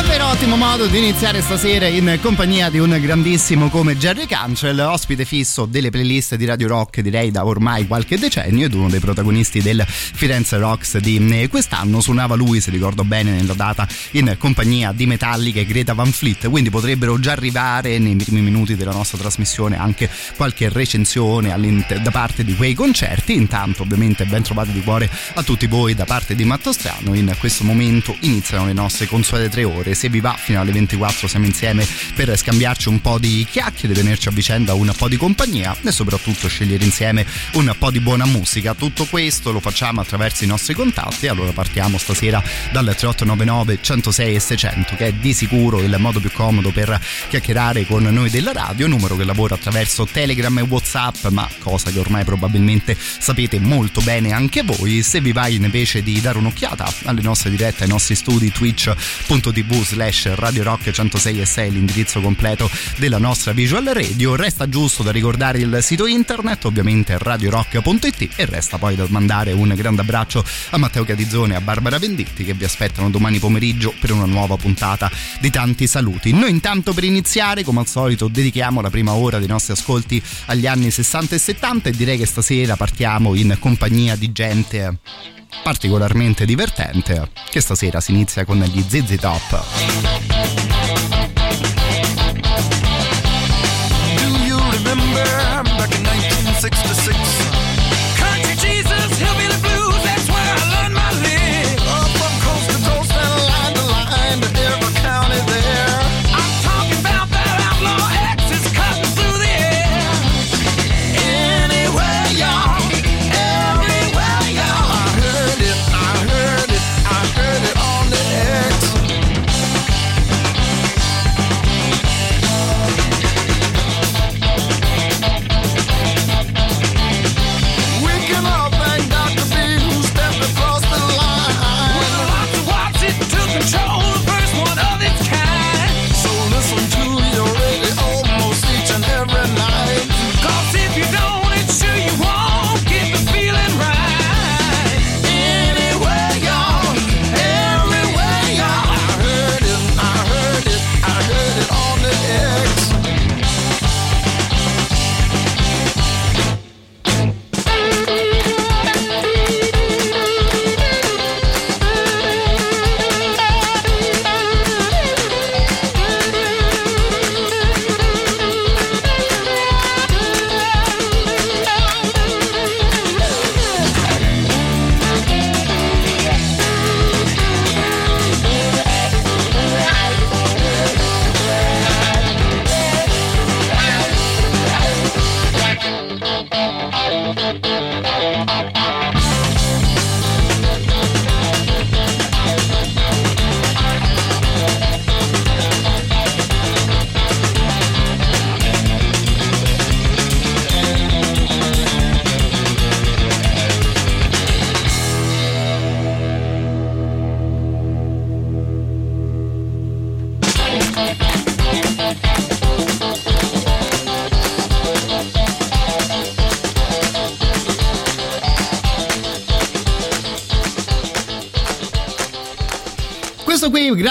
Davvero ottimo modo di iniziare stasera in compagnia di un grandissimo come Jerry Cantrell, ospite fisso delle playlist di Radio Rock direi da ormai qualche decennio ed uno dei protagonisti del Firenze Rocks di quest'anno. Suonava lui, se ricordo bene, nella data in compagnia di Metallica e Greta Van Fleet, quindi potrebbero già arrivare nei primi minuti della nostra trasmissione anche qualche recensione da parte di quei concerti. Intanto ovviamente ben trovati di cuore a tutti voi da parte di Matto Strano. In questo momento iniziano le nostre consuete tre ore ore. Se vi va, fino alle 24 siamo insieme per scambiarci un po' di chiacchiere, tenerci a vicenda un po' di compagnia e soprattutto scegliere insieme un po' di buona musica. Tutto questo lo facciamo attraverso i nostri contatti. Allora partiamo stasera dal 3899 106 e 600, che è di sicuro il modo più comodo per chiacchierare con noi della radio, numero che lavora attraverso Telegram e WhatsApp, ma cosa che ormai probabilmente sapete molto bene anche voi. Se vi va invece di dare un'occhiata alle nostre dirette, ai nostri studi twitch.tv slash Radio Rock 106 e 6 l'indirizzo completo della nostra visual radio. Resta giusto da ricordare il sito internet ovviamente radiorock.it e resta poi da mandare un grande abbraccio a Matteo Catizzone e a Barbara Venditti che vi aspettano domani pomeriggio per una nuova puntata di tanti saluti. Noi intanto per iniziare come al solito dedichiamo la prima ora dei nostri ascolti agli anni 60 e 70 e direi che stasera partiamo in compagnia di gente particolarmente divertente che stasera si inizia con gli ZZ Top.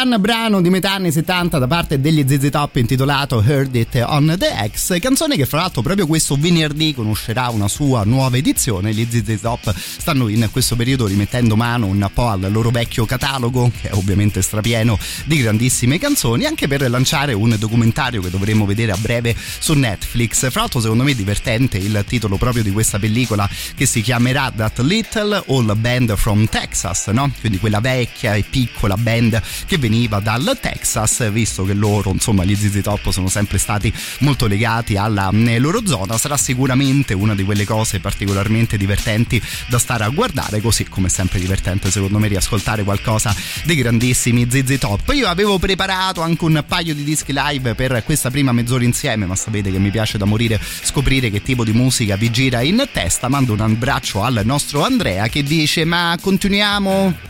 Gran brano di metà anni 70 da parte degli ZZ Top intitolato Heard It on the X, canzone che fra l'altro proprio questo venerdì conoscerà una sua nuova edizione. Gli ZZ Top stanno in questo periodo rimettendo mano un po' al loro vecchio catalogo, che è ovviamente strapieno di grandissime canzoni, anche per lanciare un documentario che dovremo vedere a breve su Netflix. Fra l'altro secondo me è divertente il titolo proprio di questa pellicola che si chiamerà That Little All Band from Texas, no? Quindi quella vecchia e piccola band che veniva dal Texas, visto che loro, insomma, gli ZZ Top sono sempre stati molto legati alla eh, loro zona, sarà sicuramente una di quelle cose particolarmente divertenti da stare a guardare, così come è sempre divertente secondo me riascoltare qualcosa dei grandissimi ZZ Top. Io avevo preparato anche un paio di dischi live per questa prima mezz'ora insieme, ma sapete che mi piace da morire scoprire che tipo di musica vi gira in testa. Mando un abbraccio al nostro Andrea che dice "Ma continuiamo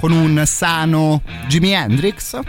con un sano Jimi Hendrix.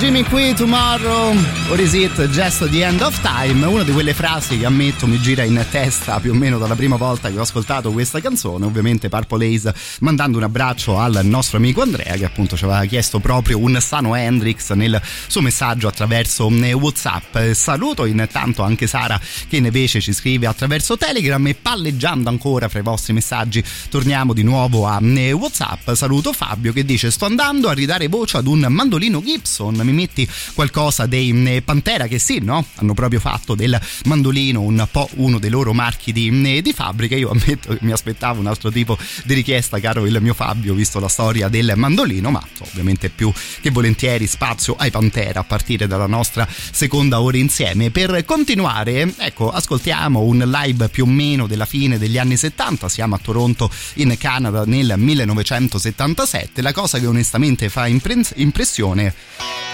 Jimmy qui tomorrow or is it just the end of time? Una di quelle frasi che ammetto mi gira in testa più o meno dalla prima volta che ho ascoltato questa canzone. Ovviamente Purple Haze mandando un abbraccio al nostro amico Andrea che appunto ci aveva chiesto proprio un sano Hendrix nel suo messaggio attraverso eh, Whatsapp. Saluto intanto anche Sara che invece ci scrive attraverso Telegram e palleggiando ancora fra i vostri messaggi torniamo di nuovo a eh, Whatsapp. Saluto Fabio che dice sto andando a ridare voce ad un mandolino Gibson, mi metti qualcosa dei Pantera che sì, no? Hanno proprio fatto del mandolino un po' uno dei loro marchi di, eh, di fabbrica. Io ammetto che mi aspettavo un altro tipo di richiesta, caro il mio Fabio, visto la storia del mandolino, ma ovviamente più che volentieri spazio ai Pantera a partire dalla nostra seconda ora insieme. Per continuare, ecco, ascoltiamo un live più o meno della fine degli anni 70, siamo a Toronto in Canada nel 1977. La cosa che onestamente fa impressione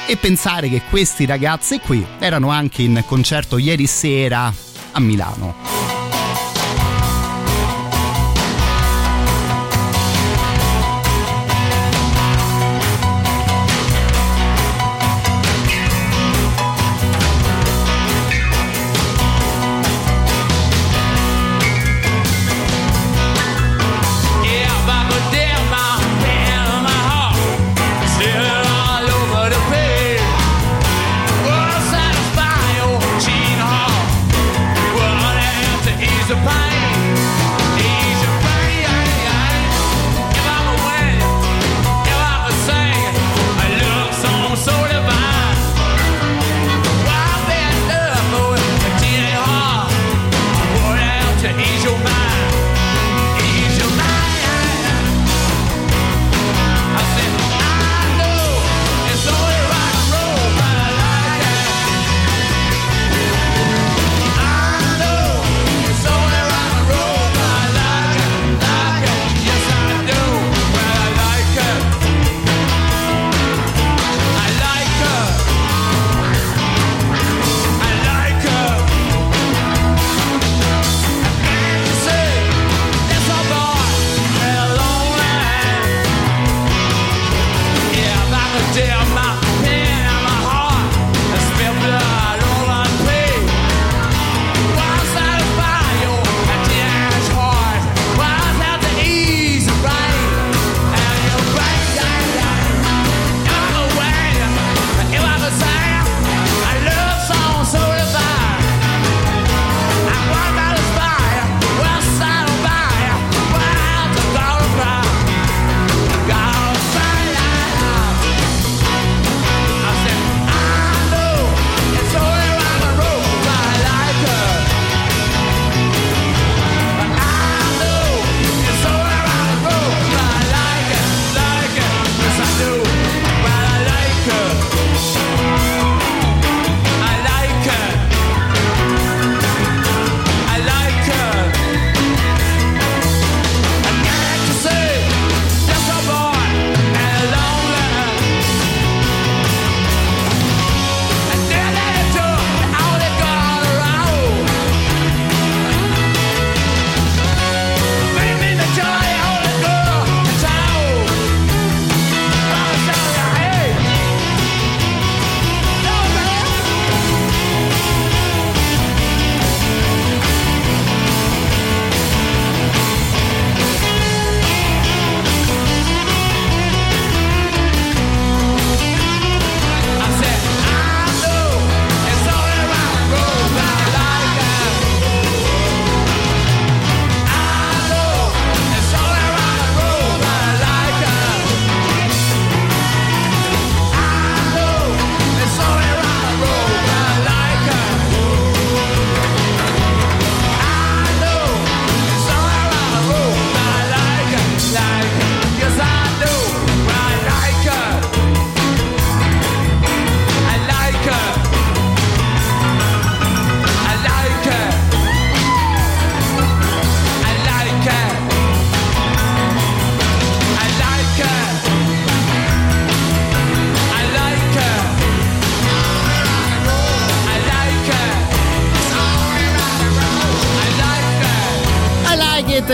e pensare che questi ragazzi qui erano anche in concerto ieri sera a Milano.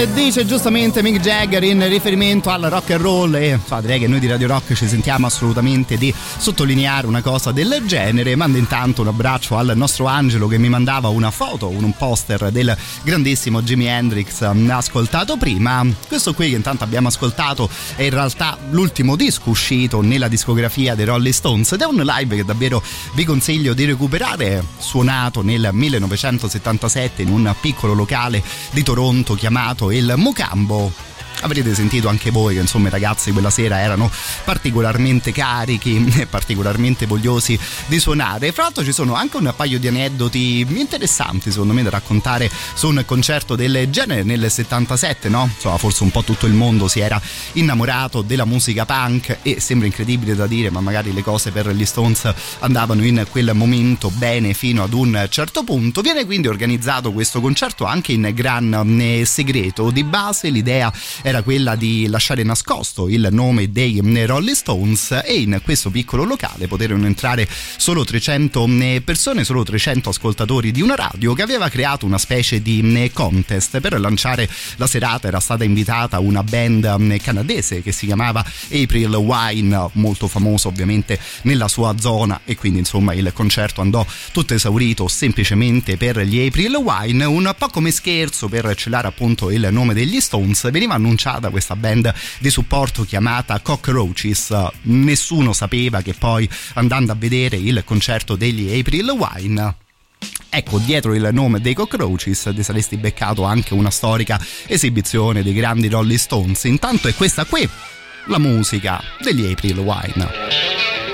It dice giustamente Mick Jagger in riferimento al rock and roll e so, direi che noi di Radio Rock ci sentiamo assolutamente di sottolineare una cosa del genere mando intanto un abbraccio al nostro Angelo che mi mandava una foto un poster del grandissimo Jimi Hendrix ascoltato prima. Questo qui che intanto abbiamo ascoltato è in realtà l'ultimo disco uscito nella discografia dei Rolling Stones ed è un live che davvero vi consiglio di recuperare suonato nel 1977 in un piccolo locale di Toronto chiamato il Mocambo avrete sentito anche voi che insomma i ragazzi quella sera erano particolarmente carichi e particolarmente vogliosi di suonare. Fra l'altro ci sono anche un paio di aneddoti interessanti secondo me da raccontare su un concerto del genere nel 77, no? Insomma, forse un po' tutto il mondo si era innamorato della musica punk e sembra incredibile da dire, ma magari le cose per gli Stones andavano in quel momento bene fino ad un certo punto. Viene quindi organizzato questo concerto anche in gran segreto. Di base l'idea era quella di lasciare nascosto il nome dei Rolling Stones e in questo piccolo locale poterono entrare solo 300 persone, solo 300 ascoltatori di una radio che aveva creato una specie di contest. Per lanciare la serata era stata invitata una band canadese che si chiamava April Wine molto famosa ovviamente nella sua zona e quindi insomma il concerto andò tutto esaurito semplicemente per gli April Wine. Un po' come scherzo per celare appunto il nome degli Stones veniva annunciato annunciata questa band di supporto chiamata Cockroaches. Nessuno sapeva che poi andando a vedere il concerto degli April Wine Ecco, dietro il nome dei Cockroaches ti saresti beccato anche una storica esibizione dei grandi Rolling Stones. Intanto è questa qui la musica degli April Wine.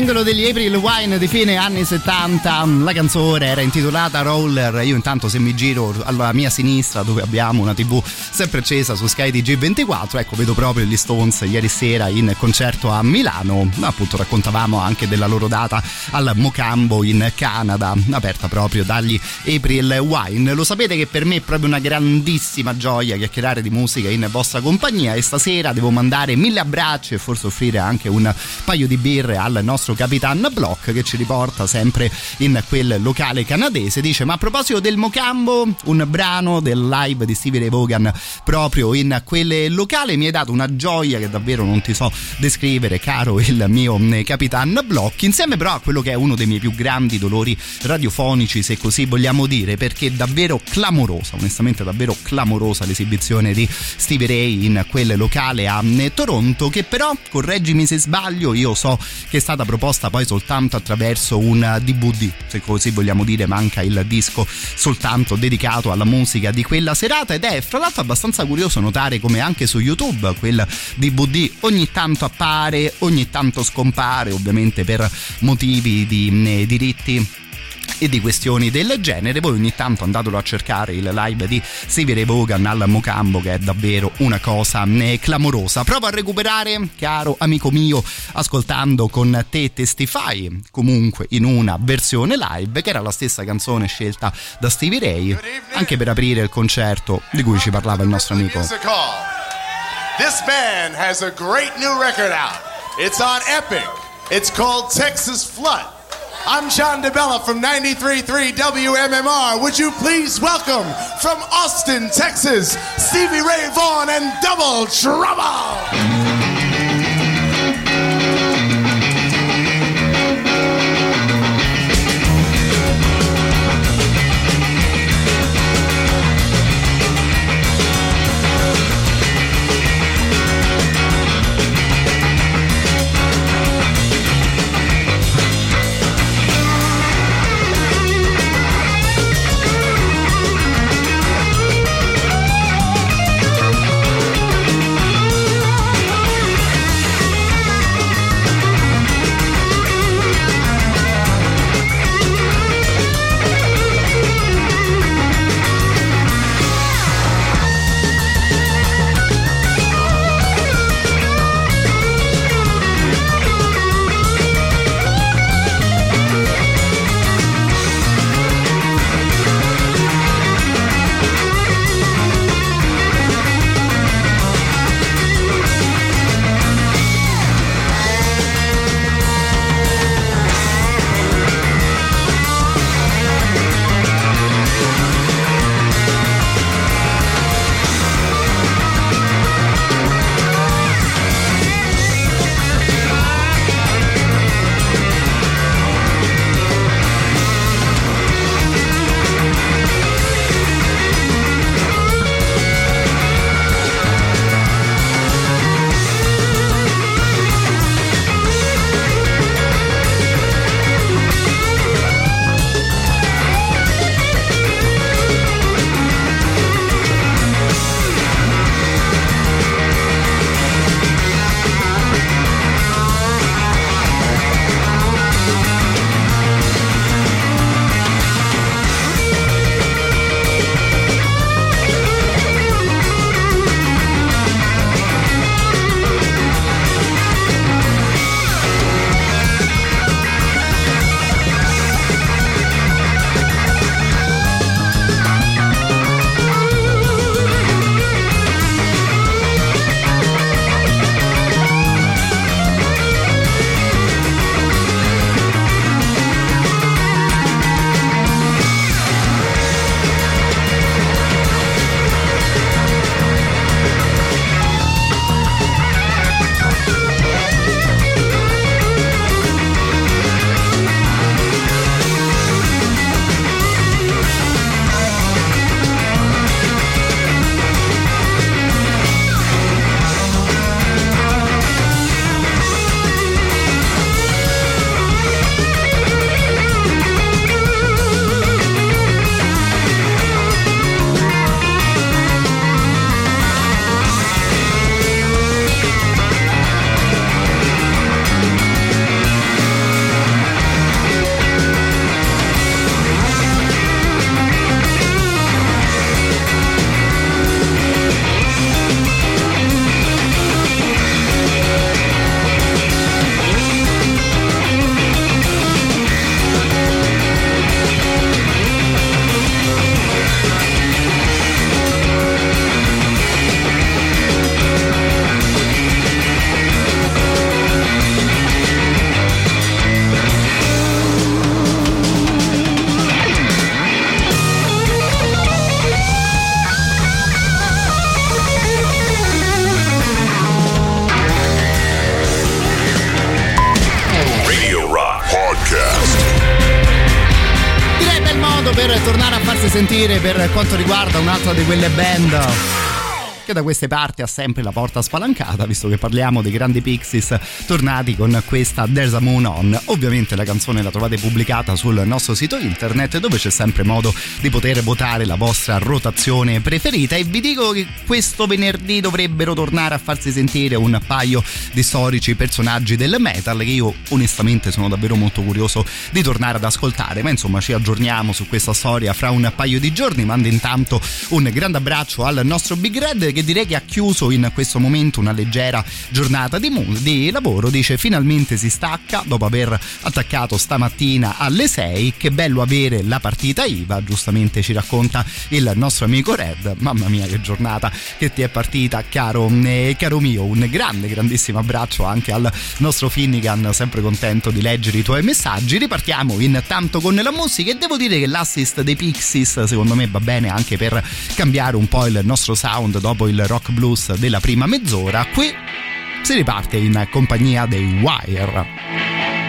Singolo degli April Wine di fine anni 70. La canzone era intitolata Roller. Io intanto se mi giro alla mia sinistra dove abbiamo una TV sempre accesa su Sky TG24, ecco vedo proprio gli Stones ieri sera in concerto a Milano. Appunto raccontavamo anche della loro data al Mocambo in Canada, aperta proprio dagli April Wine. Lo sapete che per me è proprio una grandissima gioia chiacchierare di musica in vostra compagnia e stasera devo mandare mille abbracci e forse offrire anche un paio di birre al nostro Capitan Block che ci riporta sempre in quel locale canadese. Dice: Ma a proposito del Mocambo, un brano del live di Stevie Ray Vaughan proprio in quel locale mi hai dato una gioia che davvero non ti so descrivere, caro il mio mm, Capitan Block. Insieme però a quello che è uno dei miei più grandi dolori radiofonici, se così vogliamo dire, perché davvero clamorosa, onestamente davvero clamorosa l'esibizione di Stevie Ray in quel locale a mm, Toronto, che però, correggimi se sbaglio, io so che è stata proposta poi soltanto attraverso un DVD, se così vogliamo dire, manca il disco soltanto dedicato alla musica di quella serata ed è fra l'altro abbastanza curioso notare come anche su YouTube quel DVD ogni tanto appare, ogni tanto scompare, ovviamente per motivi di eh, diritti e di questioni del genere. Voi ogni tanto andatelo a cercare il live di Stevie Ray Vaughan al Mocambo che è davvero una cosa eh, clamorosa. Prova a recuperare, caro amico mio, ascoltando con te Testify, comunque in una versione live che era la stessa canzone scelta da Stevie Ray anche per aprire il concerto di cui ci parlava il nostro amico. This band has a great new record out. It's on Epic. It's called Texas Flood. I'm Sean DeBella from 93.3 WMMR. Would you please welcome from Austin, Texas, Stevie Ray Vaughan and Double Trouble! Sentire per quanto riguarda un'altra di quelle band che da queste parti ha sempre la porta spalancata, visto che parliamo dei grandi Pixies tornati con questa There's a Moon On. Ovviamente la canzone la trovate pubblicata sul nostro sito internet dove c'è sempre modo di poter votare la vostra rotazione preferita e vi dico che questo venerdì dovrebbero tornare a farsi sentire un paio di storici personaggi del metal che io onestamente sono davvero molto curioso di tornare ad ascoltare, ma insomma ci aggiorniamo su questa storia fra un paio di giorni, mando intanto un grande abbraccio al nostro Big Red che che direi che ha chiuso in questo momento una leggera giornata di, di lavoro. Dice finalmente si stacca dopo aver attaccato stamattina alle 6. Che bello avere la partita IVA, giustamente ci racconta il nostro amico Red. Mamma mia che giornata che ti è partita, caro, eh, caro mio. Un grande, grandissimo abbraccio anche al nostro Finnegan, sempre contento di leggere i tuoi messaggi. Ripartiamo intanto con la musica e devo dire che l'assist dei Pixies secondo me va bene anche per cambiare un po' il nostro sound dopo il rock blues della prima mezz'ora, qui si riparte in compagnia dei Wire.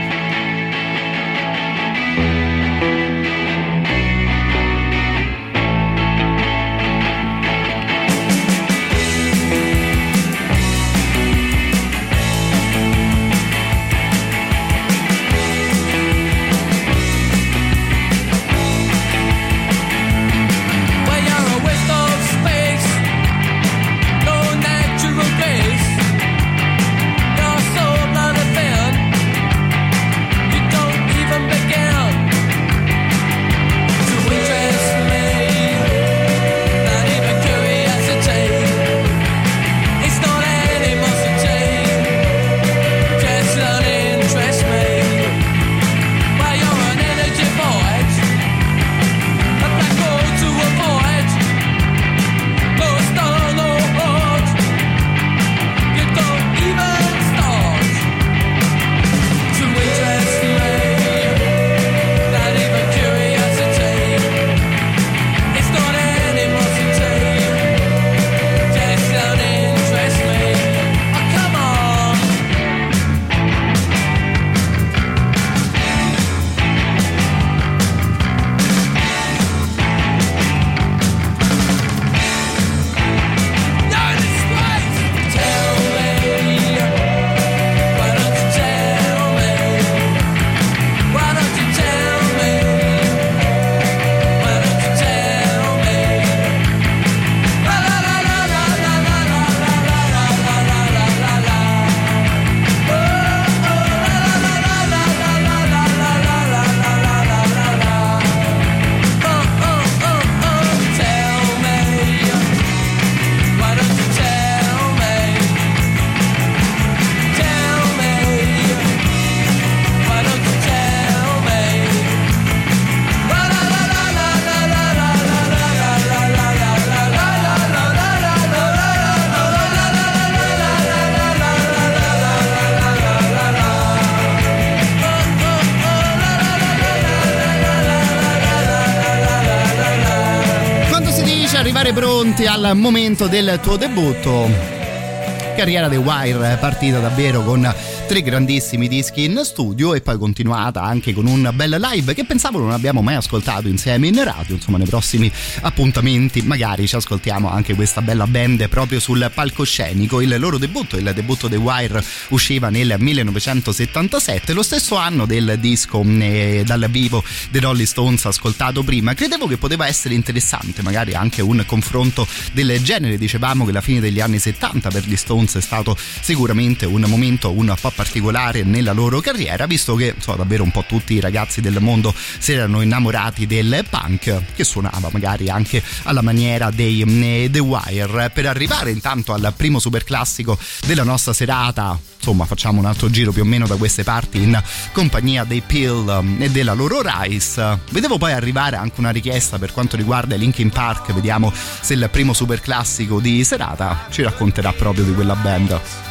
Momento del tuo debutto. Carriera dei Wire partita davvero con tre grandissimi dischi in studio e poi continuata anche con un bel live che pensavo non abbiamo mai ascoltato insieme in radio. Insomma, nei prossimi appuntamenti magari ci ascoltiamo anche questa bella band proprio sul palcoscenico. Il loro debutto, il debutto dei Wire, usciva nel 1977, lo stesso anno del disco eh, dal vivo dei Rolling Stones ascoltato prima. Credevo che poteva essere interessante, magari anche un confronto del genere. Dicevamo che la fine degli anni 70 per gli Stones è stato sicuramente un momento un po' particolare nella loro carriera, visto che so, davvero un po' tutti i ragazzi del mondo si erano innamorati del punk, che suonava magari anche alla maniera dei eh, The Wire. Per arrivare intanto al primo super classico della nostra serata, insomma facciamo un altro giro più o meno da queste parti in compagnia dei Pill eh, e della loro Rise. Vedevo poi arrivare anche una richiesta per quanto riguarda Linkin Park, vediamo se il primo super classico di serata ci racconterà proprio di quella band.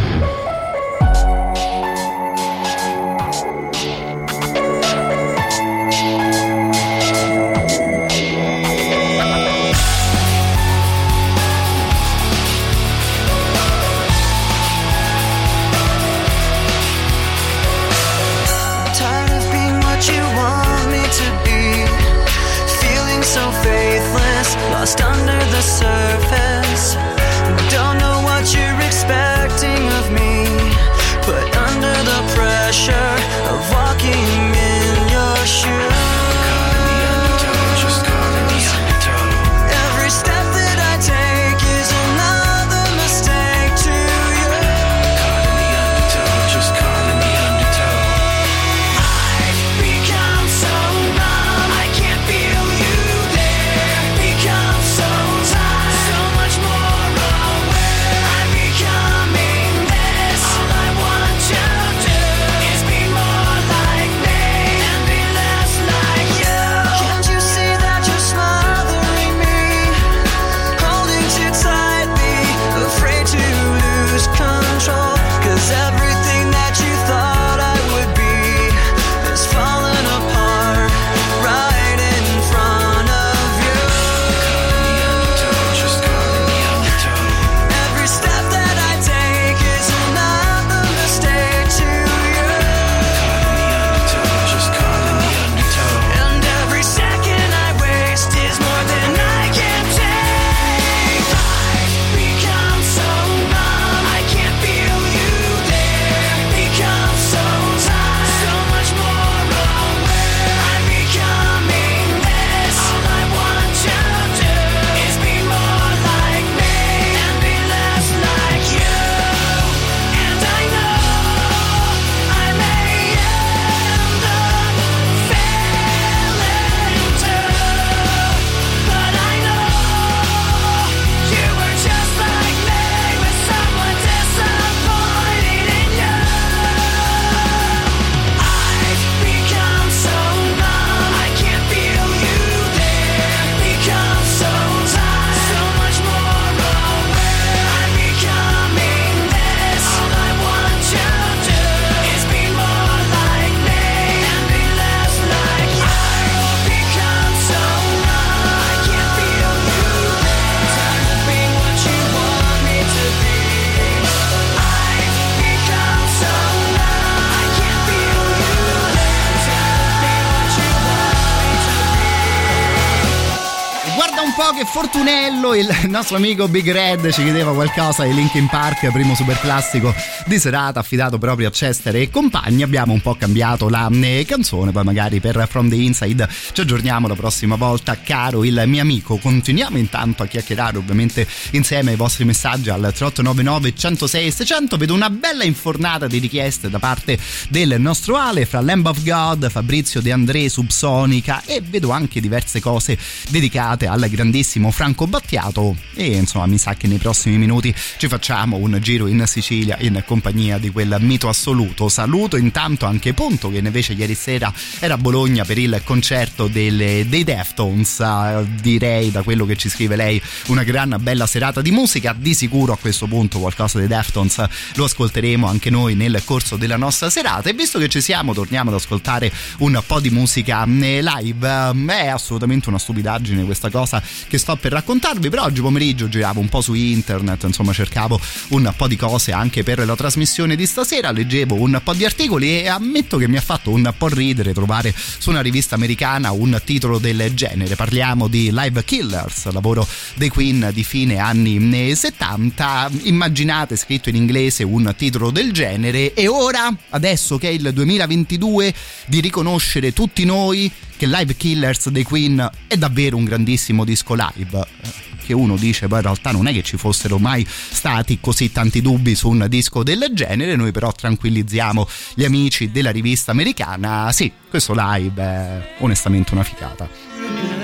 Il nostro amico Big Red, ci chiedeva qualcosa di Linkin Park, primo super classico di serata affidato proprio a Chester e compagni. Abbiamo un po' cambiato la eh, canzone, poi magari per From the Inside ci aggiorniamo la prossima volta, caro il mio amico. Continuiamo intanto a chiacchierare ovviamente insieme ai vostri messaggi al 3899 106 600. Vedo una bella infornata di richieste da parte del nostro Ale fra Lamb of God, Fabrizio De André, Subsonica e vedo anche diverse cose dedicate al grandissimo Franco Battiato e insomma mi sa che nei prossimi minuti ci facciamo un giro in Sicilia in compagnia di quel mito assoluto. Saluto intanto anche Ponto che invece ieri sera era a Bologna per il concerto delle, dei Deftones, uh, direi da quello che ci scrive lei una gran bella serata di musica, di sicuro a questo punto qualcosa dei Deftones lo ascolteremo anche noi nel corso della nostra serata. E visto che ci siamo torniamo ad ascoltare un po' di musica eh, live, è assolutamente una stupidaggine questa cosa che sto per raccontarvi, però oggi pomeriggio giravo un po' su internet, insomma cercavo un po' di cose anche per la trasmissione di stasera, leggevo un po' di articoli e ammetto che mi ha fatto un po' ridere trovare su una rivista americana un titolo del genere. Parliamo di Live Killers, lavoro dei Queen di fine anni 70. Immaginate scritto in inglese un titolo del genere e ora, adesso che è il 2022, di riconoscere tutti noi che Live Killers dei Queen è davvero un grandissimo disco live che uno dice poi in realtà non è che ci fossero mai stati così tanti dubbi su un disco del genere noi però tranquillizziamo gli amici della rivista americana. Sì questo live è onestamente una ficata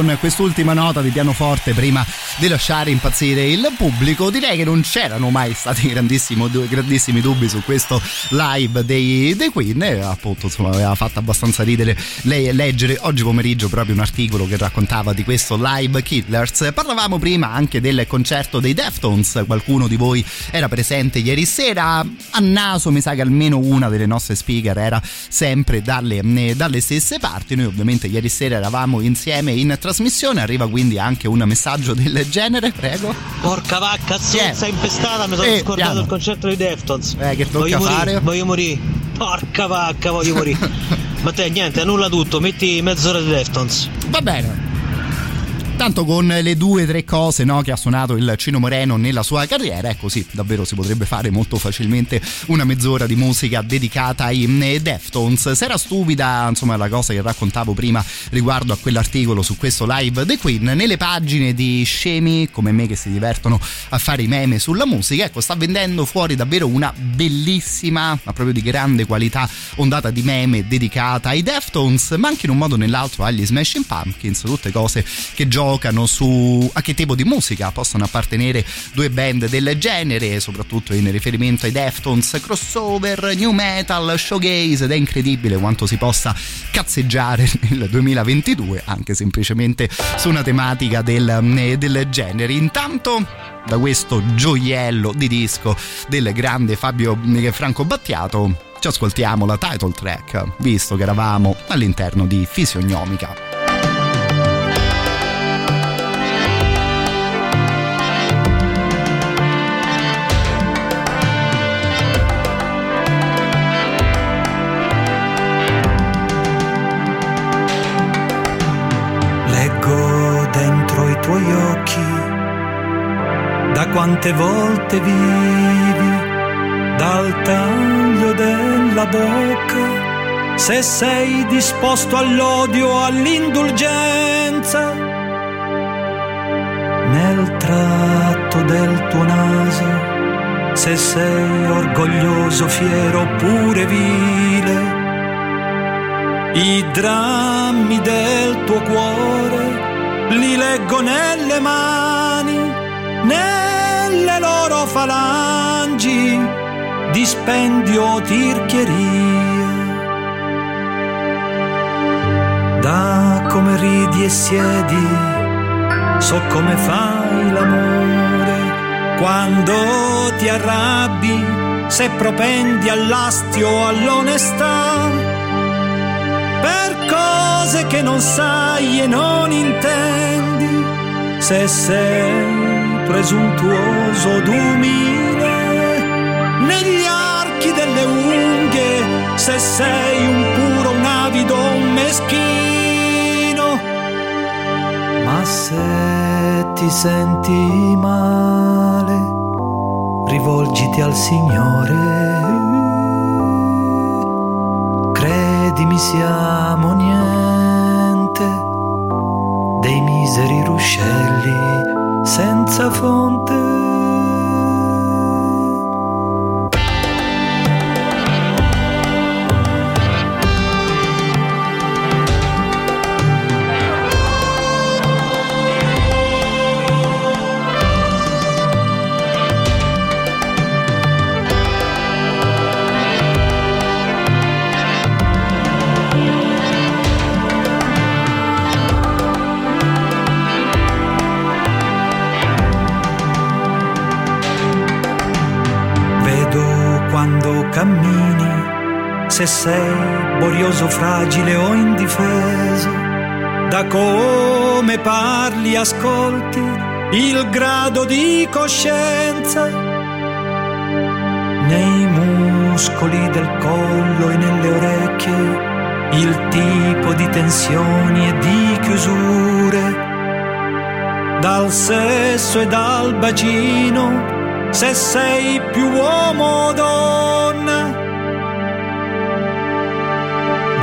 Con quest'ultima nota di pianoforte prima di lasciare impazzire il pubblico. Direi che non c'erano mai stati grandissimi dubbi su questo live dei, dei Queen e appunto insomma aveva fatto abbastanza ridere lei leggere oggi pomeriggio proprio un articolo che raccontava di questo live Killers. Parlavamo prima anche del concerto dei Deftones, qualcuno di voi era presente ieri sera, a naso mi sa che almeno una delle nostre speaker era sempre dalle, dalle stesse parti, noi ovviamente ieri sera eravamo insieme in trasmissione, arriva quindi anche un messaggio del genere, prego. Porca vacca, zozza yeah. impestata, mi sono eh, scordato piano. il concerto dei Deftones. Eh, che tocca voglio fare? Morire, voglio morire. Porca vacca, voglio morire. Ma te niente, annulla tutto, metti mezz'ora di Deftones. Va bene. Tanto con le due o tre cose no, che ha suonato il Cino Moreno nella sua carriera, ecco sì, davvero si potrebbe fare molto facilmente una mezz'ora di musica dedicata ai eh, Deftones. Se era stupida, insomma, la cosa che raccontavo prima riguardo a quell'articolo su questo live The Queen, nelle pagine di scemi come me che si divertono a fare i meme sulla musica, ecco, sta vendendo fuori davvero una bellissima, ma proprio di grande qualità, ondata di meme dedicata ai Deftones, ma anche in un modo o nell'altro agli Smashing Pumpkins, tutte cose che giocano giocano su a che tipo di musica possono appartenere due band del genere, soprattutto in riferimento ai Deftones, crossover, new metal, showgaze ed è incredibile quanto si possa cazzeggiare nel 2022 anche semplicemente su una tematica del, eh, del genere. Intanto da questo gioiello di disco del grande Fabio eh, Franco Battiato ci ascoltiamo la title track, visto che eravamo all'interno di Fisionomica. Da quante volte vivi, dal taglio della bocca, se sei disposto all'odio, all'indulgenza, nel tratto del tuo naso, se sei orgoglioso, fiero oppure vile, i drammi del tuo cuore li leggo nelle mani, nelle loro falangi, dispendio tirchieria. Da come ridi e siedi, so come fai l'amore, quando ti arrabbi, se propendi all'astio o all'onestà cose che non sai e non intendi, se sei presuntuoso ed umile, negli archi delle unghie, se sei un puro, un avido, un meschino. Ma se ti senti male, rivolgiti al Signore. Credimi siamo niente dei miseri ruscelli saxophone senza fonte se sei borioso, fragile o indifeso, da come parli, ascolti il grado di coscienza nei muscoli del collo e nelle orecchie, il tipo di tensioni e di chiusure, dal sesso e dal bacino, se sei più uomo o donna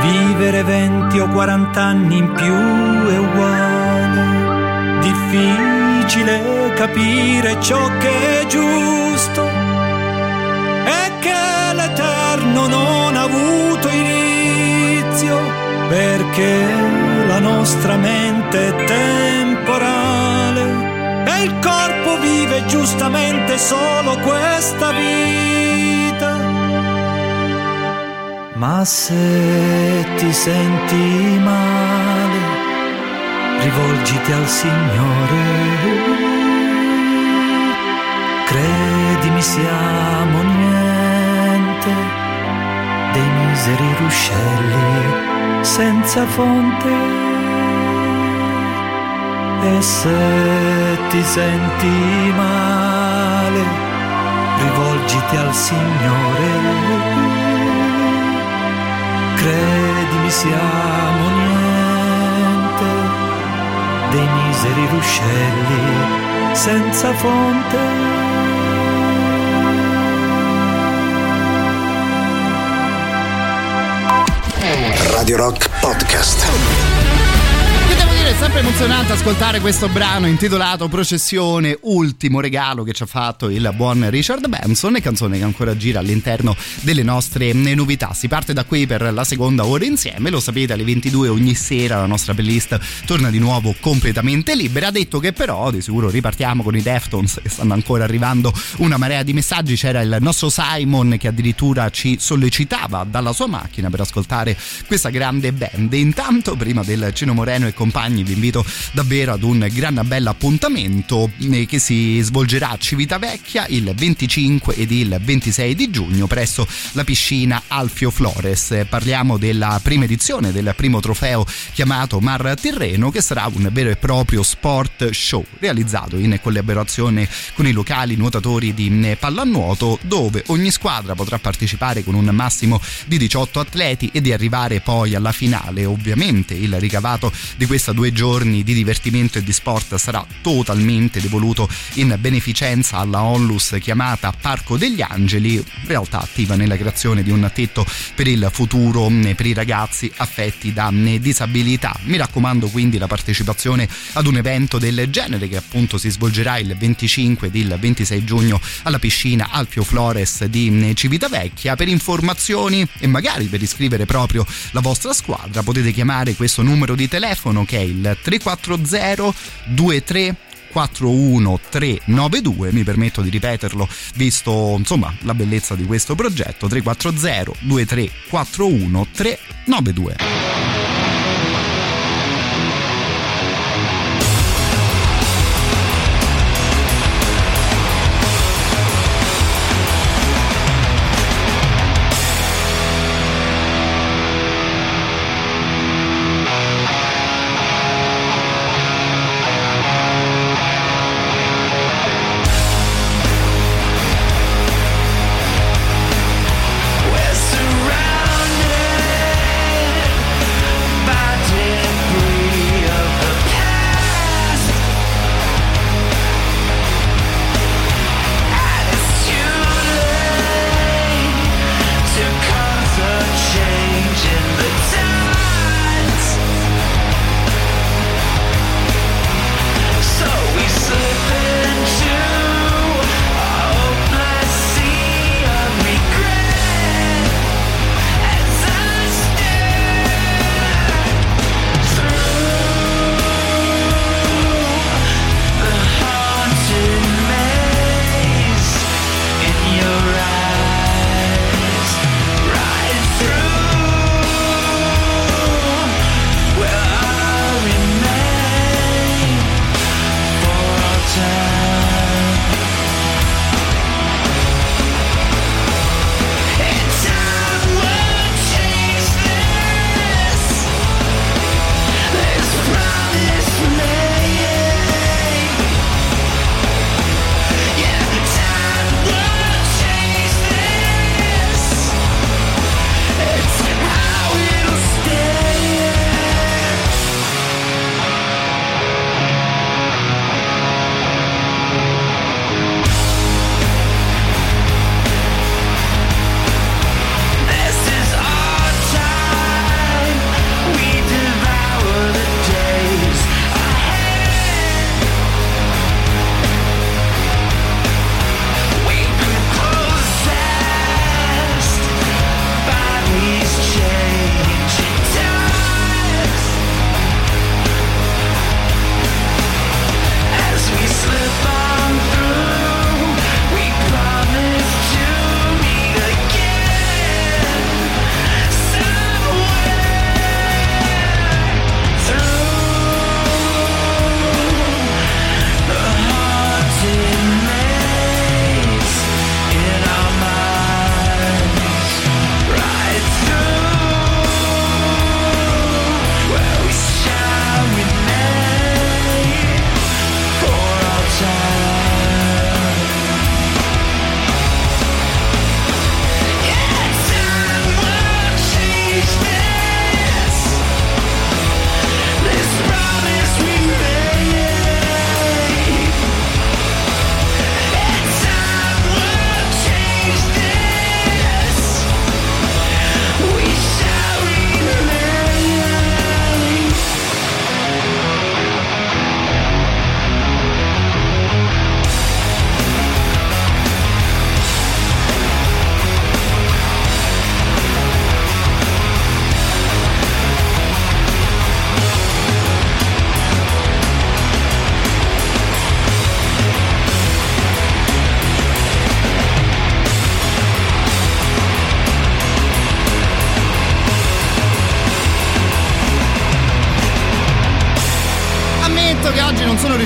Vivere 20 o 40 anni in più è uguale. Difficile capire ciò che è giusto e che l'Eterno non ha avuto inizio perché la nostra mente è temporale e il corpo vive giustamente solo questa vita. Ma se ti senti male, rivolgiti al Signore. Credimi, siamo niente dei miseri ruscelli senza fonte. E se ti senti male, rivolgiti al Signore. Credimi, siamo niente dei miseri ruscelli senza fonte. Radio Rock Podcast. Dire, è sempre emozionante ascoltare questo brano intitolato Processione, ultimo regalo che ci ha fatto il buon Richard Benson canzone che ancora gira all'interno delle nostre novità. Si parte da qui per la seconda ora insieme, lo sapete alle 22 ogni sera la nostra playlist torna di nuovo completamente libera. Detto che però di sicuro ripartiamo con i Deftones che stanno ancora arrivando una marea di messaggi. C'era il nostro Simon che addirittura ci sollecitava dalla sua macchina per ascoltare questa grande band. Intanto prima del Cino Moreno e compagni vi invito davvero ad un gran bel appuntamento eh, che si svolgerà a Civitavecchia il 25 ed il 26 di giugno presso la piscina Alfio Flores. Parliamo della prima edizione del primo trofeo chiamato Mar Tirreno che sarà un vero e proprio sport show realizzato in collaborazione con i locali nuotatori di pallanuoto dove ogni squadra potrà partecipare con un massimo di 18 atleti e di arrivare poi alla finale. Ovviamente il ricavato di questa due giorni di divertimento e di sport sarà totalmente devoluto in beneficenza alla Onlus chiamata Parco degli Angeli, in realtà attiva nella creazione di un tetto per il futuro mm, per i ragazzi affetti da mm, disabilità. Mi raccomando quindi la partecipazione ad un evento del genere che appunto si svolgerà il 25 ed il 26 giugno alla piscina Alfio Flores di mm, Civitavecchia. Per informazioni e magari per iscrivere proprio la vostra squadra potete chiamare questo numero di telefono che è il 340 23 41392 mi permetto di ripeterlo visto insomma la bellezza di questo progetto 340 23 41392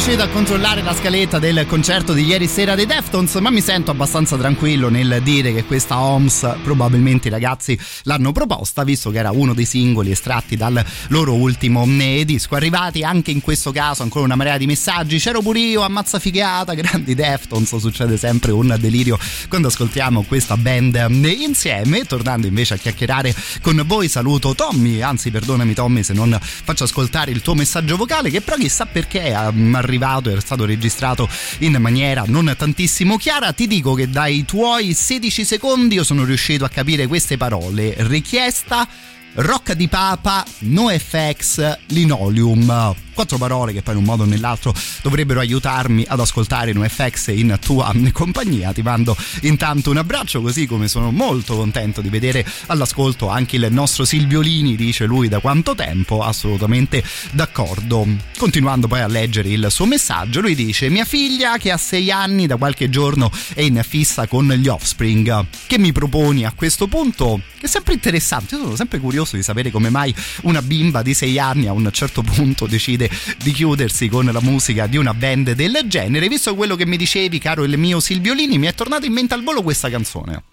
riuscito a controllare la scaletta del concerto di ieri sera dei Deftones, ma mi sento abbastanza tranquillo nel dire che questa OMS probabilmente i ragazzi l'hanno proposta, visto che era uno dei singoli estratti dal loro ultimo disco. Arrivati anche in questo caso ancora una marea di messaggi, c'ero pure io, ammazza figata, grandi Deftones, succede sempre un delirio quando ascoltiamo questa band insieme. Tornando invece a chiacchierare con voi, saluto Tommy, anzi perdonami Tommy se non faccio ascoltare il tuo messaggio vocale che però chissà perché è arrivato e è stato registrato in maniera non tantissimo chiara. Ti dico che dai tuoi 16 secondi io sono riuscito a capire queste parole. Richiesta Rocca di Papa, NoFX, Linoleum quattro parole che poi in un modo o nell'altro dovrebbero aiutarmi ad ascoltare NoFX in tua compagnia. Ti mando intanto un abbraccio così come sono molto contento di vedere all'ascolto anche il nostro Silviolini, dice lui da quanto tempo, assolutamente d'accordo. Continuando poi a leggere il suo messaggio, lui dice mia figlia che ha sei anni da qualche giorno è in fissa con gli Offspring. Che mi proponi a questo punto? Che è sempre interessante, io sono sempre curioso di sapere come mai una bimba di sei anni a un certo punto decide decide di chiudersi con la musica di una band del genere. Visto quello che mi dicevi, caro il mio Silviolini, mi è tornata in mente al volo questa canzone.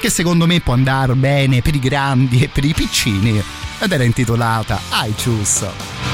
Che secondo me può andare bene per i grandi e per i piccini. Ed era intitolata I Choose.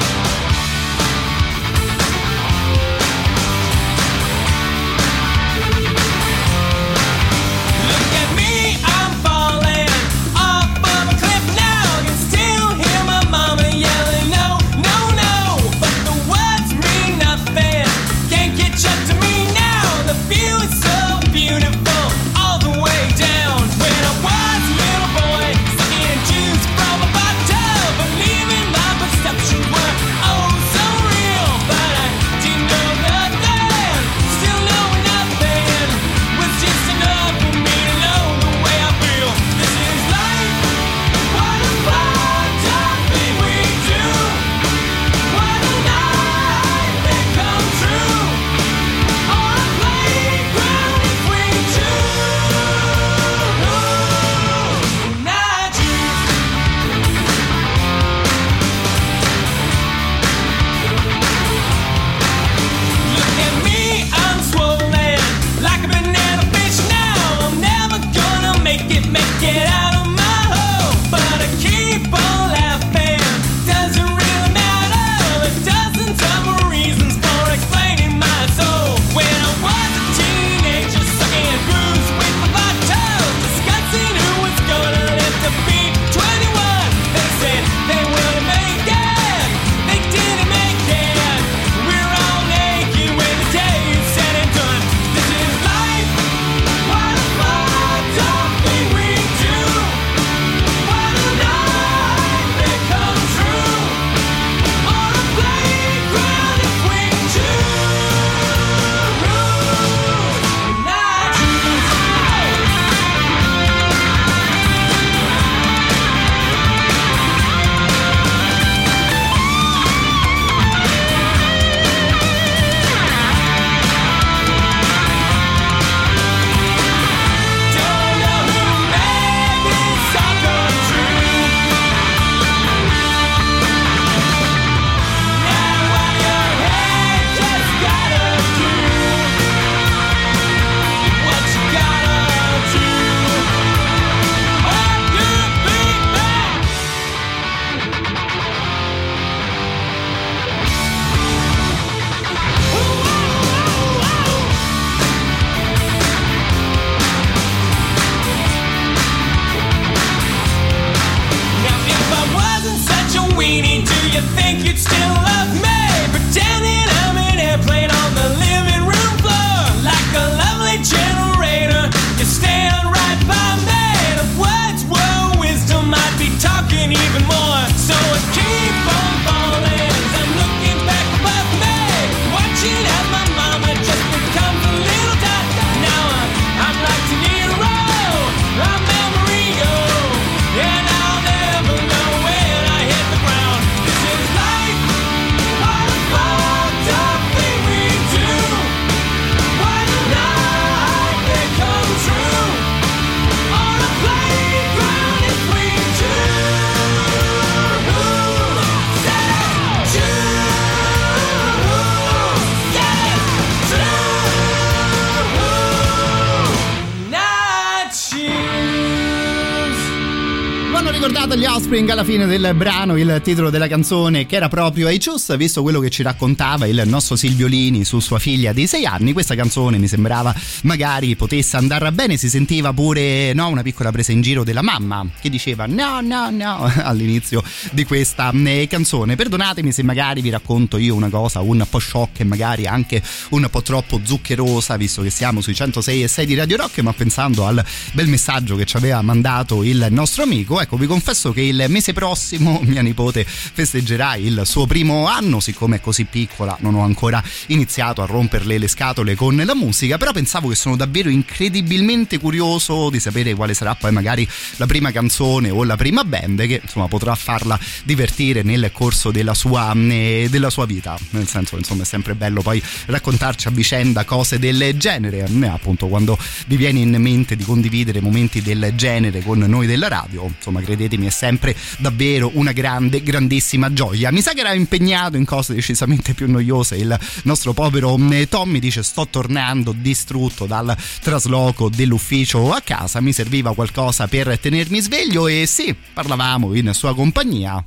Alla fine del brano il titolo della canzone che era proprio I Choose, visto quello che ci raccontava il nostro Silviolini su sua figlia di sei anni, questa canzone mi sembrava magari potesse andare bene, si sentiva pure no, una piccola presa in giro della mamma che diceva no no no all'inizio di questa eh, canzone. Perdonatemi se magari vi racconto io una cosa un po' shock e magari anche un po' troppo zuccherosa, visto che siamo sui 106 e 6 di Radio Rock, ma pensando al bel messaggio che ci aveva mandato il nostro amico, ecco vi confesso che il mese prossimo mia nipote festeggerà il suo primo anno, siccome è così piccola non ho ancora iniziato a romperle le scatole con la musica, però pensavo che sono davvero incredibilmente curioso di sapere quale sarà poi magari la prima canzone o la prima band che insomma potrà farla divertire nel corso della sua, eh, della sua vita, nel senso insomma è sempre bello poi raccontarci a vicenda cose del genere, eh, appunto quando vi viene in mente di condividere momenti del genere con noi della radio, insomma credetemi è sempre davvero una grande, grandissima gioia. Mi sa che era impegnato in cose decisamente più noiose il nostro povero mm, Tommy dice sto tornando distrutto dal trasloco dell'ufficio a casa, mi serviva qualcosa per tenermi sveglio e sì, parlavamo in sua compagnia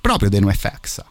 proprio dei NoFX.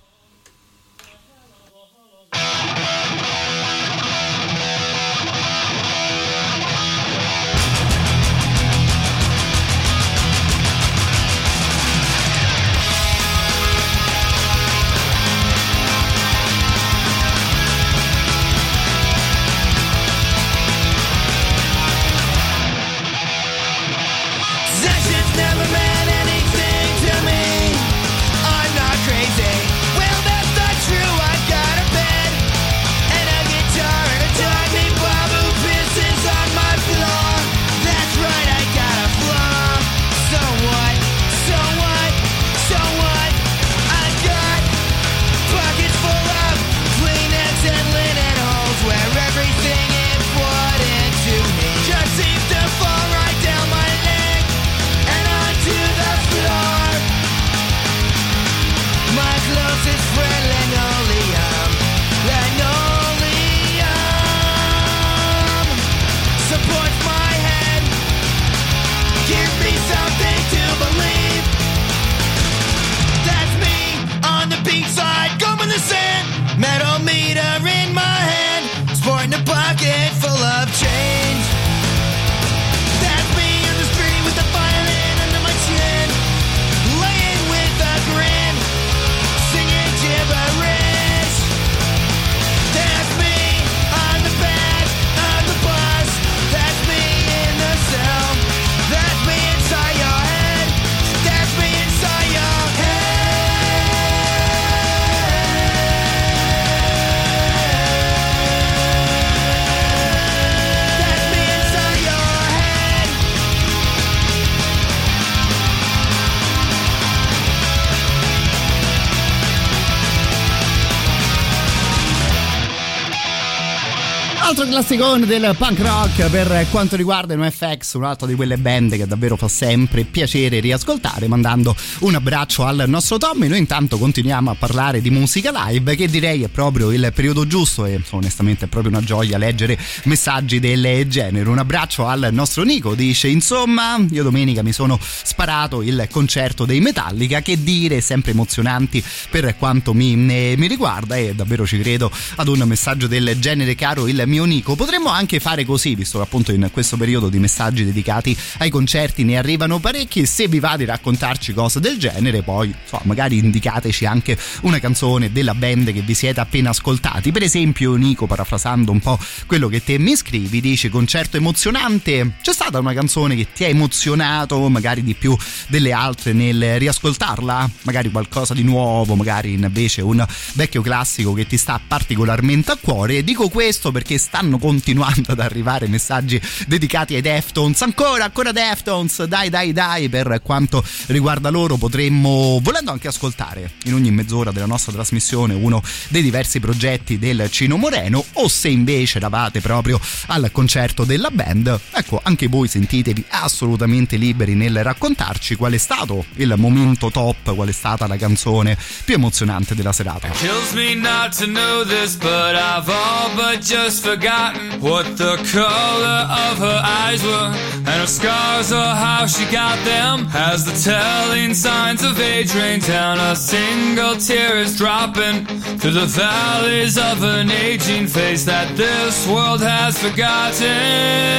Classicone del punk rock per quanto riguarda NoFX, un'altra di quelle band che davvero fa sempre piacere riascoltare, mandando un abbraccio al nostro Tommy. Noi intanto continuiamo a parlare di musica live, che direi è proprio il periodo giusto e onestamente è proprio una gioia leggere messaggi del genere. Un abbraccio al nostro Nico, dice insomma, io domenica mi sono sparato il concerto dei Metallica, che dire, sempre emozionanti per quanto mi, mi riguarda e davvero ci credo ad un messaggio del genere caro il mio Nico. Potremmo anche fare così, visto che appunto in questo periodo di messaggi dedicati ai concerti ne arrivano parecchi. Se vi va di raccontarci cose del genere, poi so, magari indicateci anche una canzone della band che vi siete appena ascoltati. Per esempio, Nico, parafrasando un po' quello che te mi scrivi, dice concerto emozionante. C'è stata una canzone che ti ha emozionato, magari di più delle altre nel riascoltarla? Magari qualcosa di nuovo, magari invece un vecchio classico che ti sta particolarmente a cuore. Dico questo perché stanno stanno continuando ad arrivare messaggi dedicati ai Deftones. Ancora, ancora Deftones, dai, dai, dai. Per quanto riguarda loro, potremmo, volendo anche ascoltare in ogni mezz'ora della nostra trasmissione uno dei diversi progetti del Cino Moreno. O se invece eravate proprio al concerto della band, ecco, anche voi sentitevi assolutamente liberi nel raccontarci qual è stato il momento top, qual è stata la canzone più emozionante della serata. Kills me not to know this, but I've all but just forgotten. What the color of her eyes were, and her scars or how she got them. As the telling signs of age rain down, a single tear is dropping through the valleys of an aging face that this world has forgotten.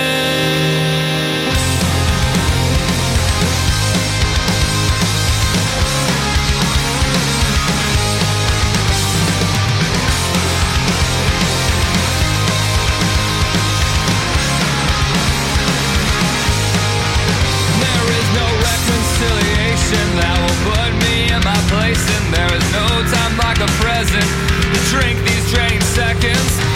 to drink these drain seconds.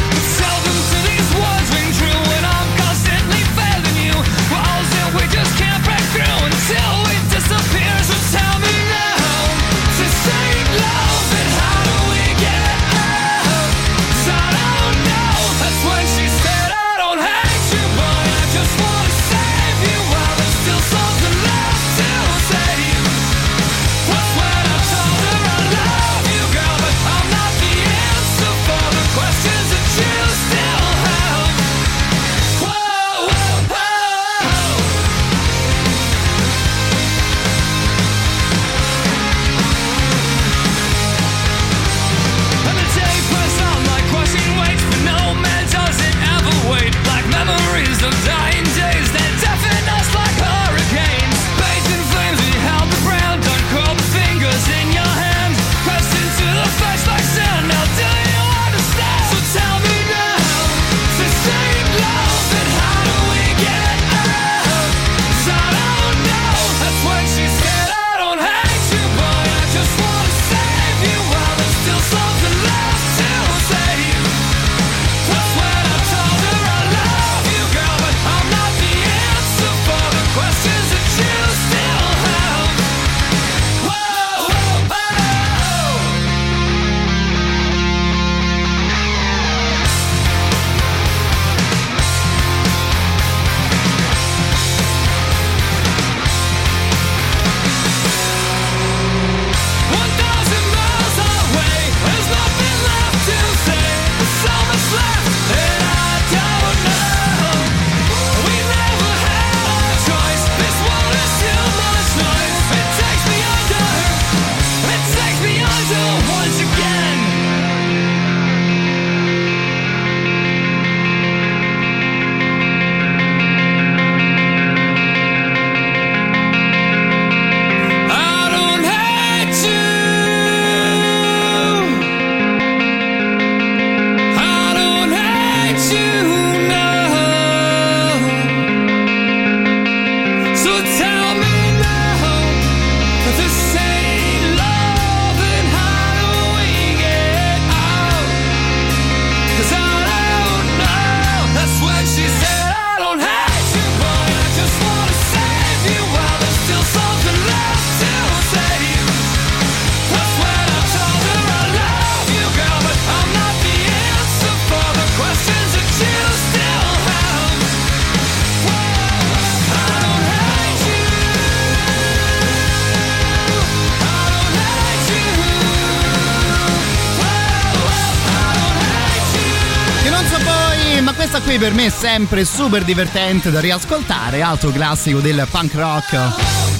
Per me sempre super divertente da riascoltare, altro classico del punk rock.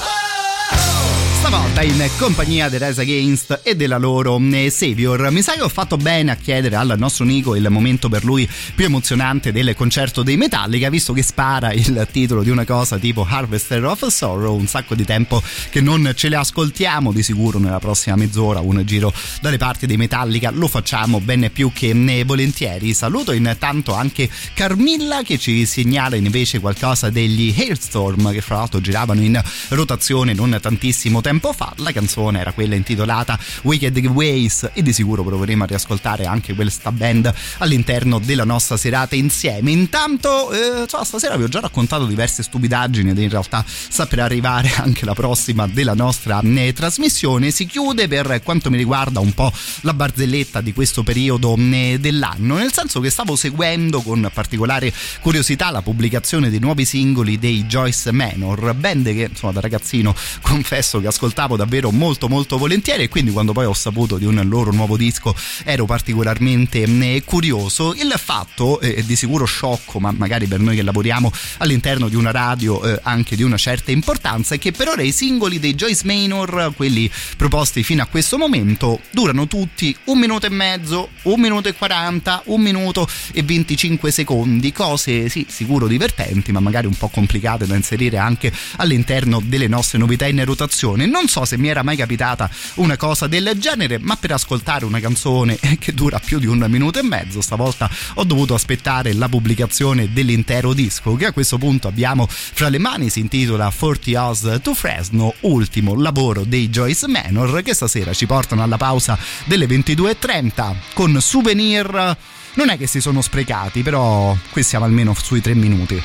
Stavolta in compagnia di Rise Against e della loro eh, Savior. Mi sa che ho fatto bene a chiedere al nostro Nico il momento per lui più emozionante del concerto dei Metallica, visto che spara il titolo di una cosa tipo Harvester of Sorrow, un sacco di tempo che non ce le ascoltiamo, di sicuro nella prossima mezz'ora un giro dalle parti dei Metallica lo facciamo bene più che eh, volentieri. Saluto intanto anche Carmilla che ci segnala invece qualcosa degli Hailstorm che fra l'altro giravano in rotazione non tantissimo tempo fa. La canzone era quella intitolata Wicked Ways e di sicuro proveremo a riascoltare anche questa band all'interno della nostra serata insieme. Intanto, eh, insomma, stasera vi ho già raccontato diverse stupidaggini ed in realtà sta per arrivare anche la prossima della nostra eh, trasmissione. Si chiude per quanto mi riguarda un po' la barzelletta di questo periodo eh, dell'anno, nel senso che stavo seguendo con particolare curiosità la pubblicazione dei nuovi singoli dei Joyce Manor, band che insomma da ragazzino confesso che ascoltavo ascoltavo davvero molto molto volentieri e quindi quando poi ho saputo di un loro nuovo disco ero particolarmente eh, curioso. Il fatto è di sicuro sciocco, ma magari per noi che lavoriamo all'interno di una radio eh, anche di una certa importanza, è che per ora i singoli dei Joyce Manor, quelli proposti fino a questo momento, durano tutti un minuto e mezzo, un minuto e 40, un minuto e 25 secondi, cose sì, sicuro divertenti, ma magari un po' complicate da inserire anche all'interno delle nostre novità in rotazione. Non so se mi era mai capitata una cosa del genere, ma per ascoltare una canzone che dura più di un minuto e mezzo, stavolta ho dovuto aspettare la pubblicazione dell'intero disco, che a questo punto abbiamo fra le mani, si intitola 40 Hours to Fresno, ultimo lavoro dei Joyce Manor, che stasera ci portano alla pausa delle 22.30 con souvenir. Non è che si sono sprecati, però qui siamo almeno sui tre minuti.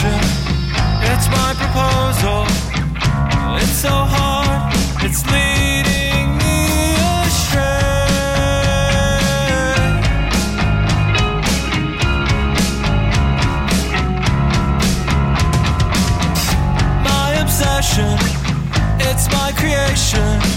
Direction, it's my proposal. It's so hard, it's leading me astray. My obsession, it's my creation.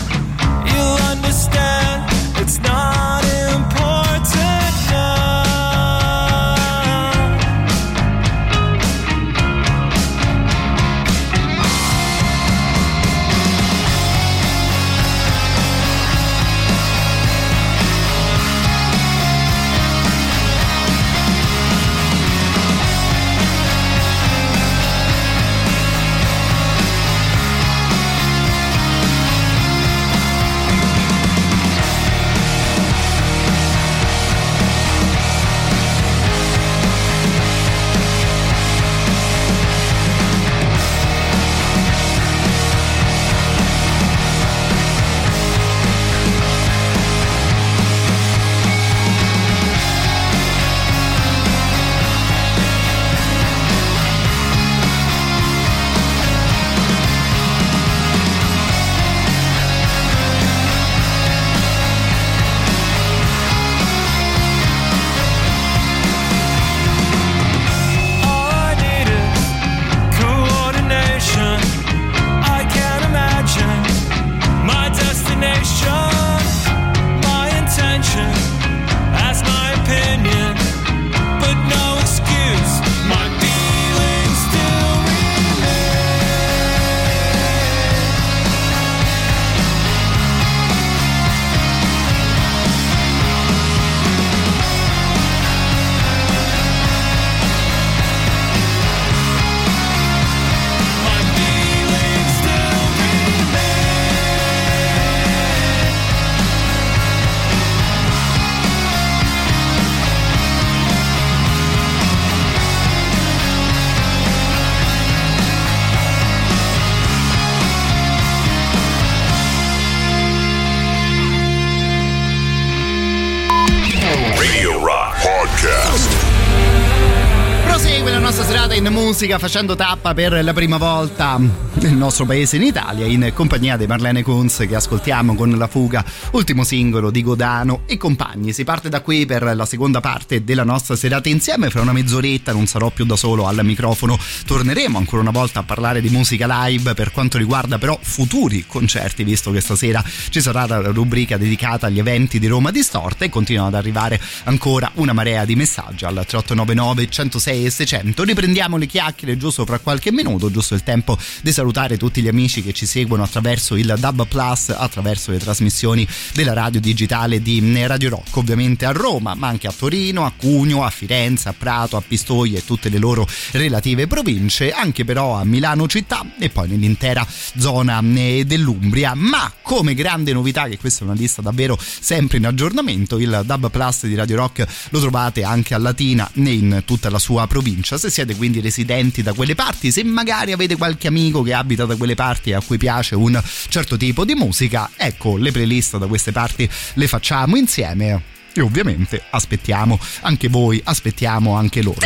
Musica facendo tappa per la prima volta nel nostro paese in Italia in compagnia di Marlene Kunz che ascoltiamo con la fuga, ultimo singolo di Godano e compagni. Si parte da qui per la seconda parte della nostra serata insieme, fra una mezz'oretta non sarò più da solo al microfono, torneremo ancora una volta a parlare di musica live per quanto riguarda però futuri concerti, visto che stasera ci sarà la rubrica dedicata agli eventi di Roma Distorta e continuano ad arrivare ancora una marea di messaggi al 3899 106 e 600. Riprendiamo le chiacchiere giusto fra qualche minuto, giusto il tempo di salutare tutti gli amici che ci seguono attraverso il Dub Plus, attraverso le trasmissioni della radio digitale di Radio Rock, ovviamente a Roma, ma anche a Torino, a Cugno, a Firenze, a Prato, a Pistoia e tutte le loro relative province, anche però a Milano città e poi nell'intera zona eh, dell'Umbria. Ma come grande novità, che questa è una lista davvero sempre in aggiornamento, il Dub Plus di Radio Rock lo trovate anche a Latina né in tutta la sua provincia. Se siete quindi residenti da quelle parti, se magari avete qualche amico che abita da quelle parti e a cui piace un certo tipo di musica, ecco, le playlist da queste parti le facciamo insieme. E ovviamente aspettiamo anche voi, aspettiamo anche loro.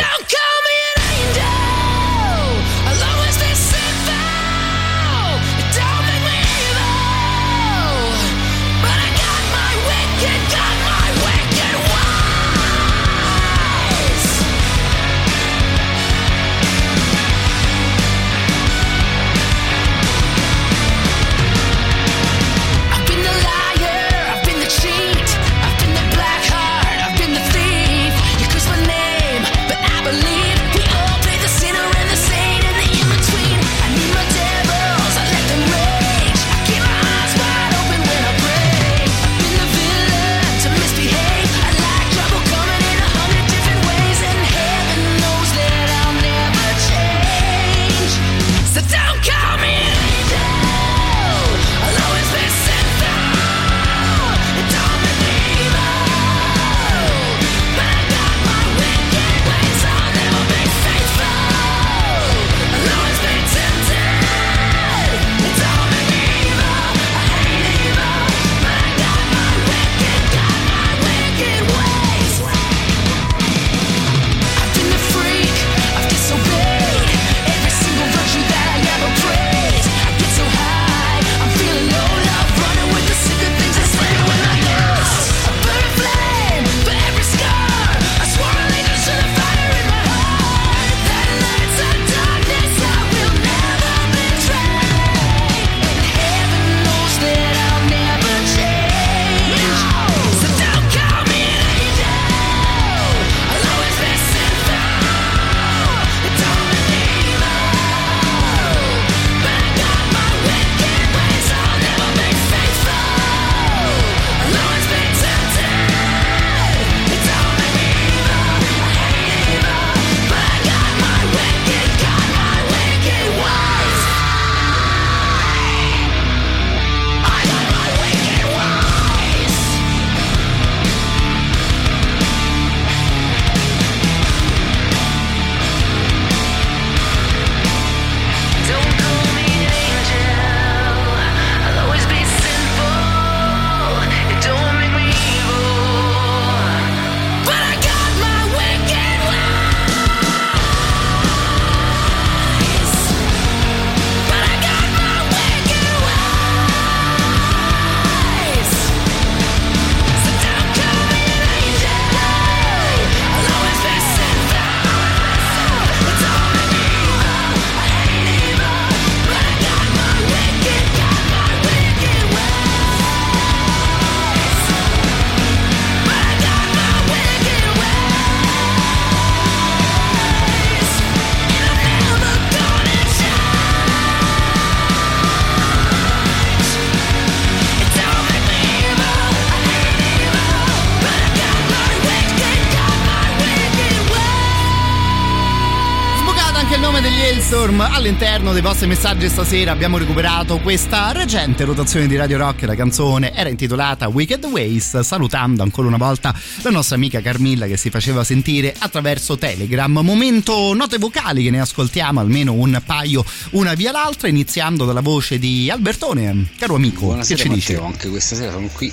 Hailstorm all'interno dei vostri messaggi stasera abbiamo recuperato questa recente rotazione di Radio Rock. La canzone era intitolata Wicked Ways salutando ancora una volta la nostra amica Carmilla che si faceva sentire attraverso Telegram. Momento note vocali che ne ascoltiamo almeno un paio una via l'altra iniziando dalla voce di Albertone. Caro amico Buonasera che ci? Matteo, anche questa sera sono qui,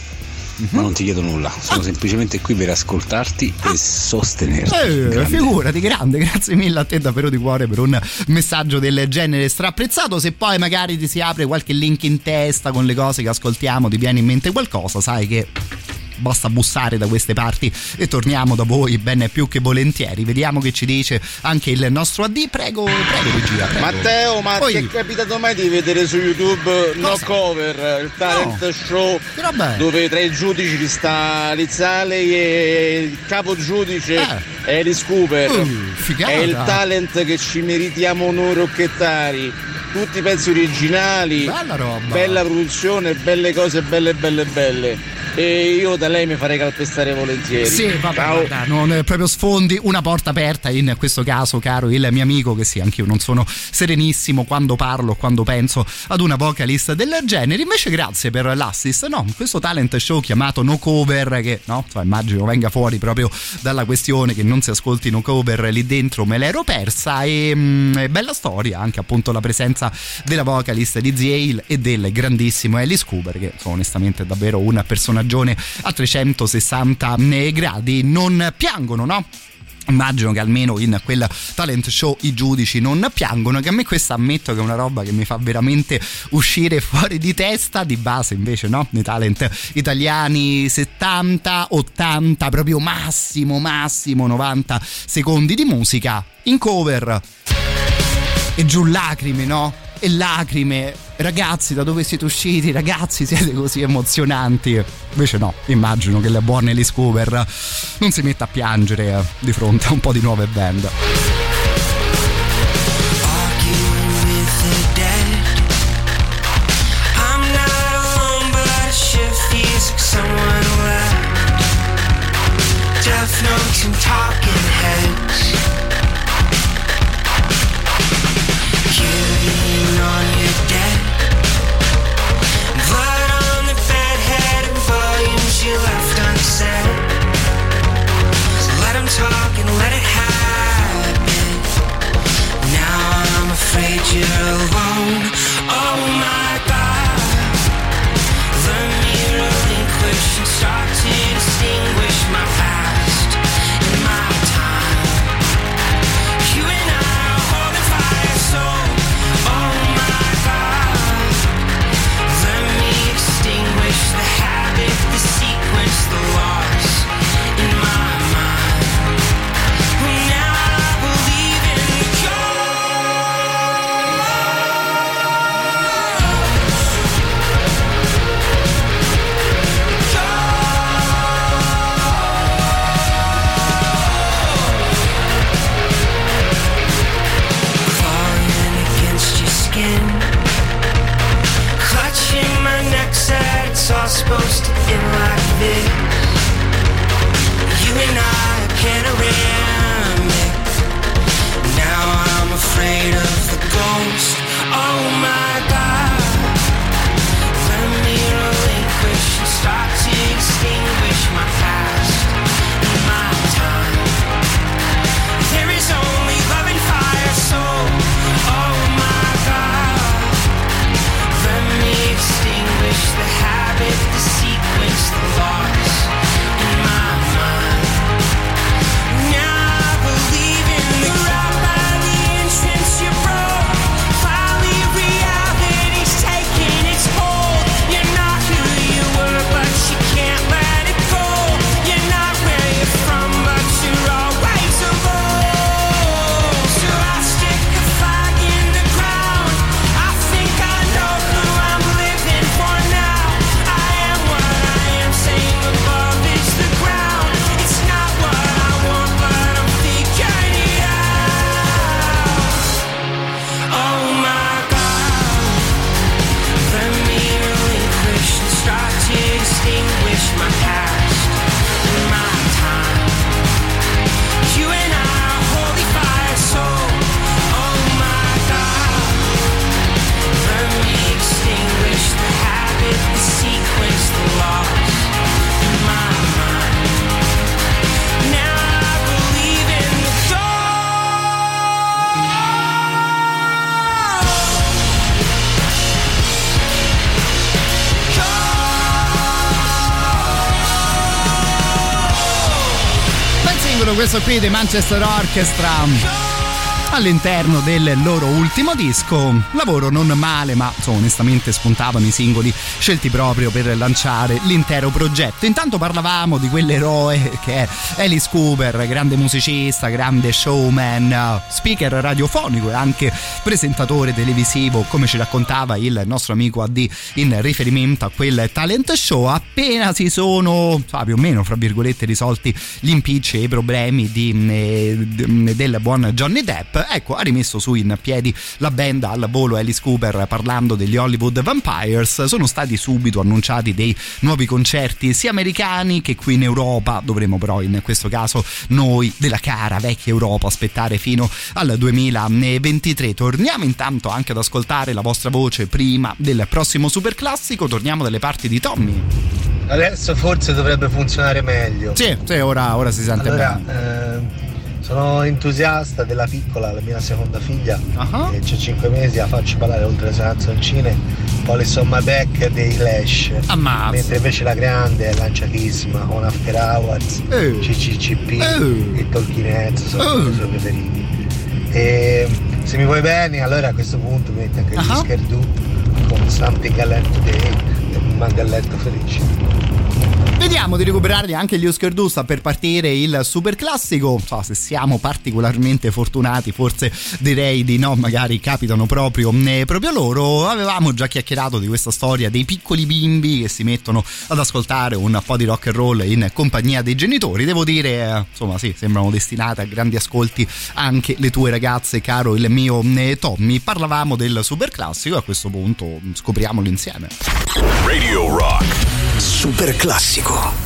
ma non ti chiedo nulla, sono semplicemente qui per ascoltarti e sostenerti. Eh, Grande. figurati, grande, grazie mille a te davvero di cuore per un messaggio del genere strapprezzato. Se poi magari ti si apre qualche link in testa con le cose che ascoltiamo, ti viene in mente qualcosa, sai che basta bussare da queste parti e torniamo da voi bene più che volentieri. Vediamo che ci dice anche il nostro AD. Prego, prego, regia. Prego. Matteo, ma Poi- ti è capitato mai di vedere su YouTube No Cosa? Cover, il talent show roba è? dove tra i giudici ci sta Lizzale e il capo giudice Eh. Alice Cooper. Uh. È il talent che ci meritiamo noi rocchettari. Tutti i pezzi originali, Bella roba. bella produzione, belle cose belle belle belle. E io da lei mi farei calpestare volentieri. Sì, vabbè, guarda, non eh, proprio sfondi una porta aperta in questo caso, caro il mio amico, che sì, anch'io non sono serenissimo quando parlo, quando penso ad una vocalist del genere. Invece grazie per l'assist, no, questo talent show chiamato No Cover, che no, immagino venga fuori proprio dalla questione che non si ascolti No Cover lì dentro, me l'ero persa e mm, bella storia anche appunto la presenza della vocalist di Ziale e del grandissimo Alice Cooper, che onestamente è davvero un personaggione a 360 gradi. Non piangono, no? Immagino che almeno in quel talent show i giudici non piangono, che a me questa ammetto che è una roba che mi fa veramente uscire fuori di testa, di base invece no, nei talent italiani 70, 80, proprio massimo, massimo 90 secondi di musica in cover e giù lacrime, no? E lacrime, ragazzi, da dove siete usciti? Ragazzi, siete così emozionanti. Invece no, immagino che la buona Alice Cooper non si metta a piangere eh, di fronte a un po' di nuove band. Talking heads. Start to distinguish my past. And my it Singolo questo qui dei Manchester Orchestra all'interno del loro ultimo disco. Lavoro non male, ma insomma, onestamente spuntavano i singoli scelti proprio per lanciare l'intero progetto. Intanto parlavamo di quell'eroe che è Alice Cooper, grande musicista, grande showman, speaker radiofonico e anche presentatore televisivo, come ci raccontava il nostro amico AD in riferimento a quel talent show. Appena si sono ah, più o meno, fra virgolette, risolti gli impicci e i problemi di, eh, del buon Johnny Depp, ecco, ha rimesso su in piedi la band al volo Alice Cooper parlando degli Hollywood Vampires. Sono stati subito annunciati dei nuovi concerti sia americani che qui in Europa. Dovremo però in questo caso noi della cara vecchia Europa aspettare fino al 2023. Torniamo intanto anche ad ascoltare la vostra voce prima del prossimo super classico. Torniamo dalle parti di Tommy. Adesso forse dovrebbe funzionare meglio. Sì, sì ora, ora si sente allora, bene. eh, sono entusiasta della piccola, la mia seconda figlia, che c'ha 5 mesi, la faccio ballare oltre le canzoncine, Police on my back dei Lash. Ammazza. Mentre invece la grande è lanciatissima, con After Hours, Eh. CCCP Eh. e Talking Heads sono Eh. i suoi preferiti. E se mi vuoi bene, allora a questo punto metti anche Ah. gli Scherdu con Something I Learned Today e mi mandi a letto felice. Vediamo di recuperarli anche gli Oscar Du, sta per partire il super classico. So, se siamo particolarmente fortunati, forse direi di no, magari capitano proprio, eh, proprio loro. Avevamo già chiacchierato di questa storia dei piccoli bimbi che si mettono ad ascoltare un po' di rock and roll in compagnia dei genitori. Devo dire, eh, insomma, sì, sembrano destinate a grandi ascolti anche le tue ragazze, caro il mio eh, Tommy. Parlavamo del super classico, a questo punto scopriamolo insieme. Radio Rock. Super classico.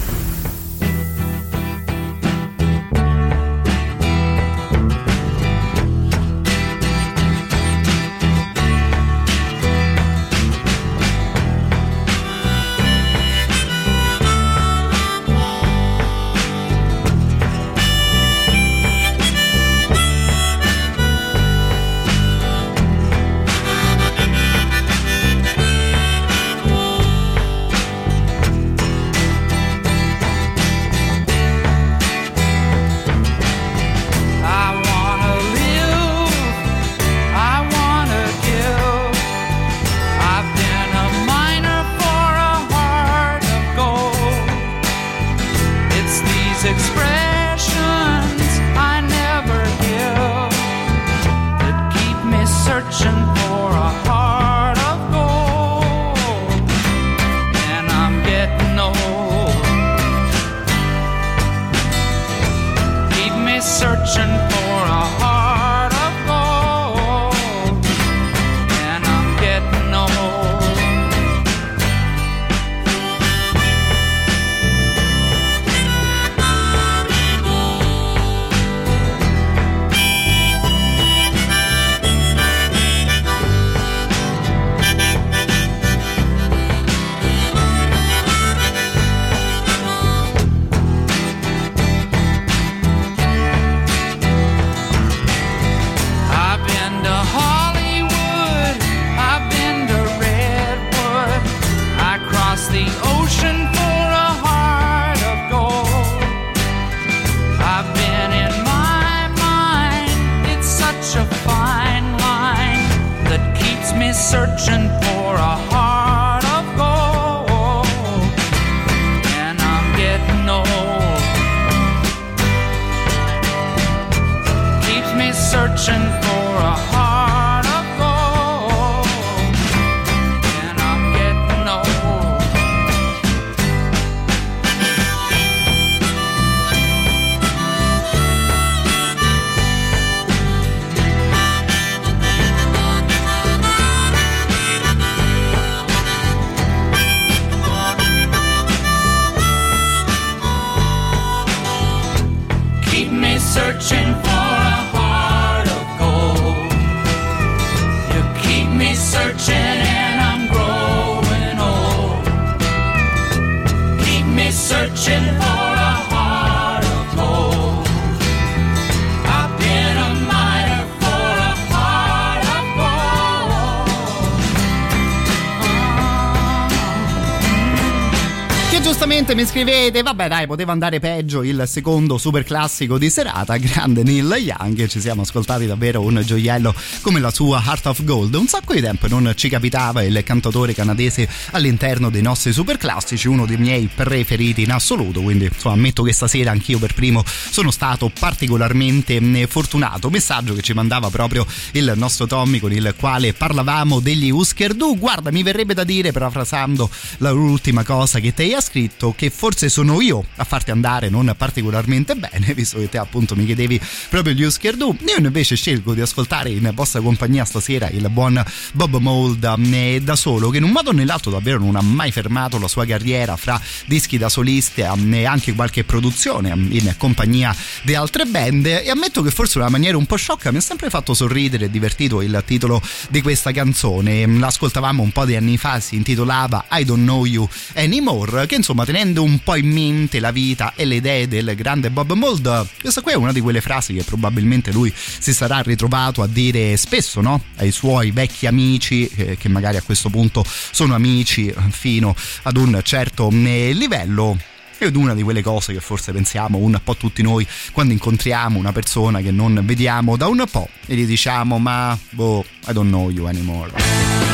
Mi scrivete, vabbè dai, poteva andare peggio il secondo super classico di serata, grande Neil Young, ci siamo ascoltati davvero un gioiello come la sua Heart of Gold. Un sacco di tempo non ci capitava il cantatore canadese all'interno dei nostri super classici, uno dei miei preferiti in assoluto, quindi insomma ammetto che stasera anch'io per primo sono stato particolarmente eh, fortunato. Messaggio che ci mandava proprio il nostro Tommy con il quale parlavamo degli Husker Du. Guarda, mi verrebbe da dire, parafrasando l'ultima cosa che te hai scritto, penso che forse sono io a farti andare non particolarmente bene, visto che te appunto mi chiedevi proprio gli Husker Du. Io invece scelgo di ascoltare in vostra compagnia stasera il buon Bob Mold eh, da solo, che in un modo o nell'altro davvero non ha mai fermato la sua carriera fra dischi da solista e anche qualche produzione in compagnia di altre band. E ammetto che forse in una maniera un po' sciocca mi ha sempre fatto sorridere e divertito il titolo di questa canzone. L'ascoltavamo un po' di anni fa, si intitolava I Don't Know You Anymore, che insomma tenendo un po' in mente la vita e le idee del grande Bob Mold, questa qui è una di quelle frasi che probabilmente lui si sarà ritrovato a dire spesso no? ai suoi vecchi amici, eh, che magari a questo punto sono amici fino ad un certo eh, livello ed una di quelle cose che forse pensiamo un po' tutti noi quando incontriamo una persona che non vediamo da un po' e gli diciamo ma boh I don't know you anymore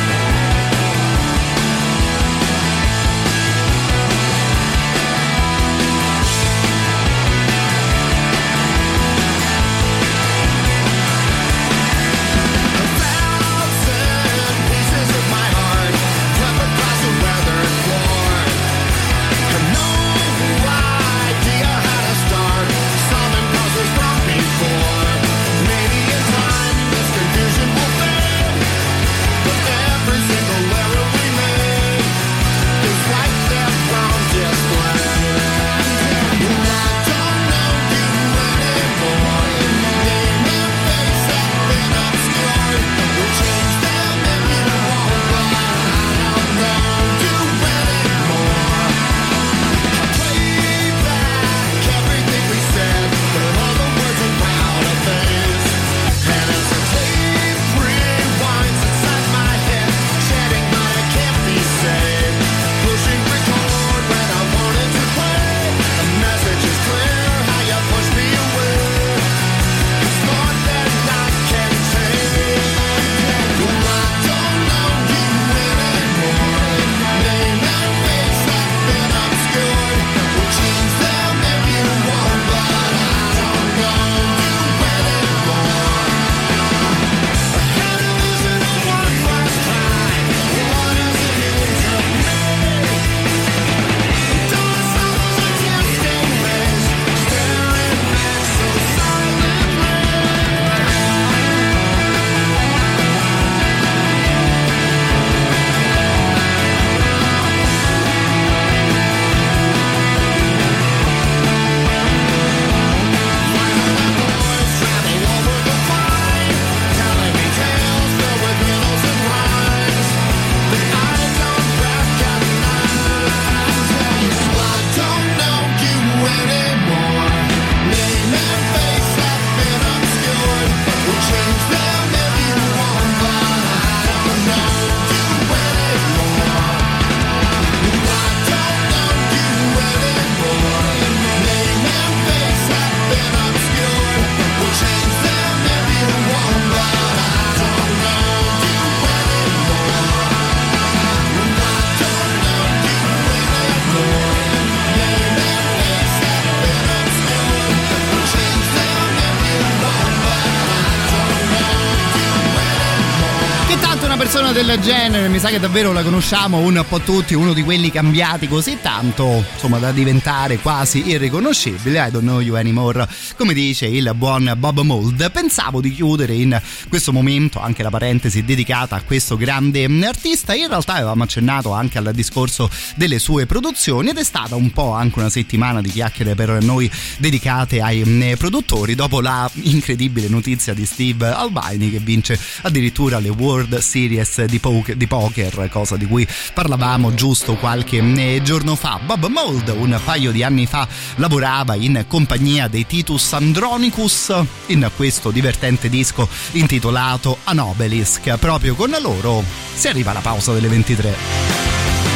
genere, mi sa che davvero la conosciamo un po' tutti, uno di quelli cambiati così tanto, insomma, da diventare quasi irriconoscibile. I don't know you anymore, come dice il buon Bob Mold. Pensavo di chiudere in questo momento anche la parentesi dedicata a questo grande artista. In realtà avevamo accennato anche al discorso delle sue produzioni ed è stata un po' anche una settimana di chiacchiere per noi dedicate ai produttori dopo la incredibile notizia di Steve Albini che vince addirittura le World Series di, poker, di poker, cosa di cui parlavamo giusto qualche eh, giorno fa. Bob Mold un paio di anni fa lavorava in compagnia dei Titus Andronicus in questo divertente disco intitolato Anobelisk. Proprio con loro si arriva alla pausa delle 23.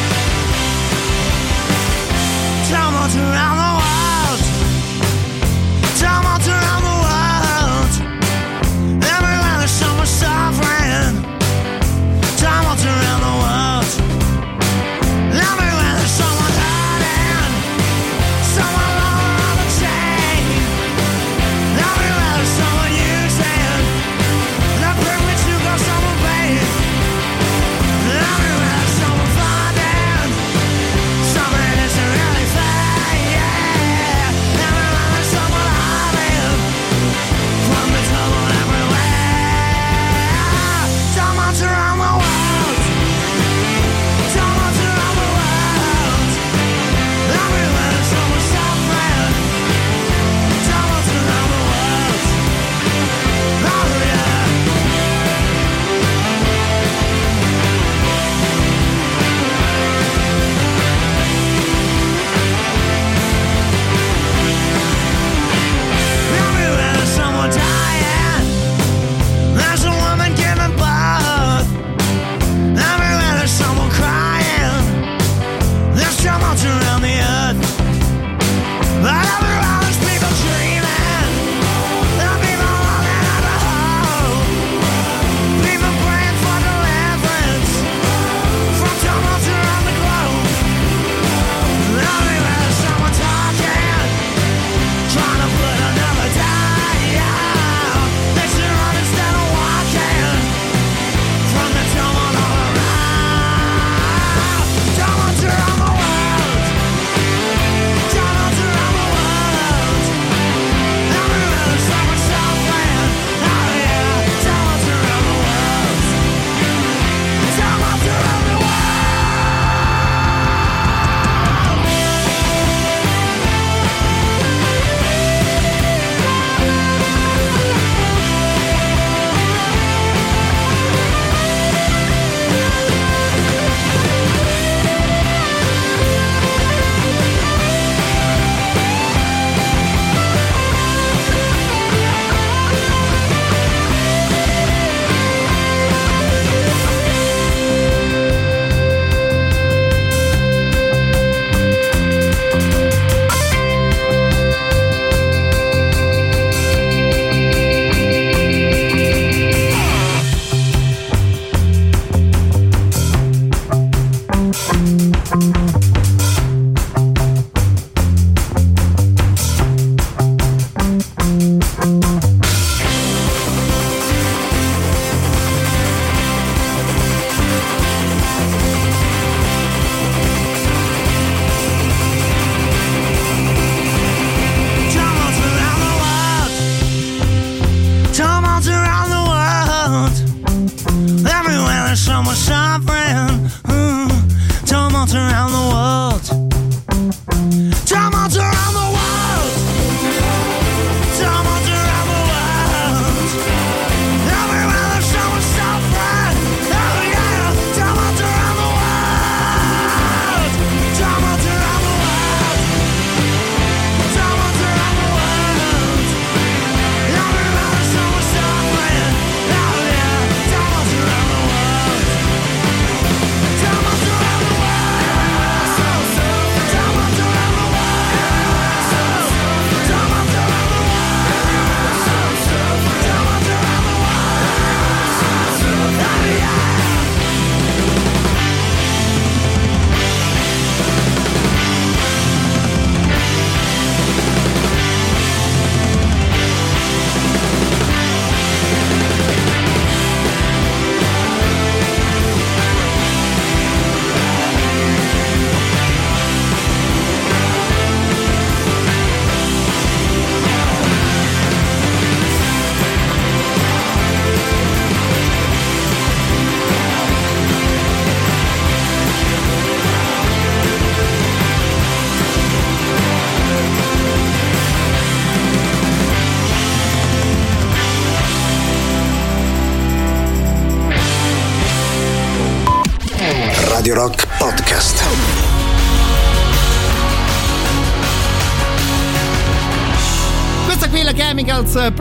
Rock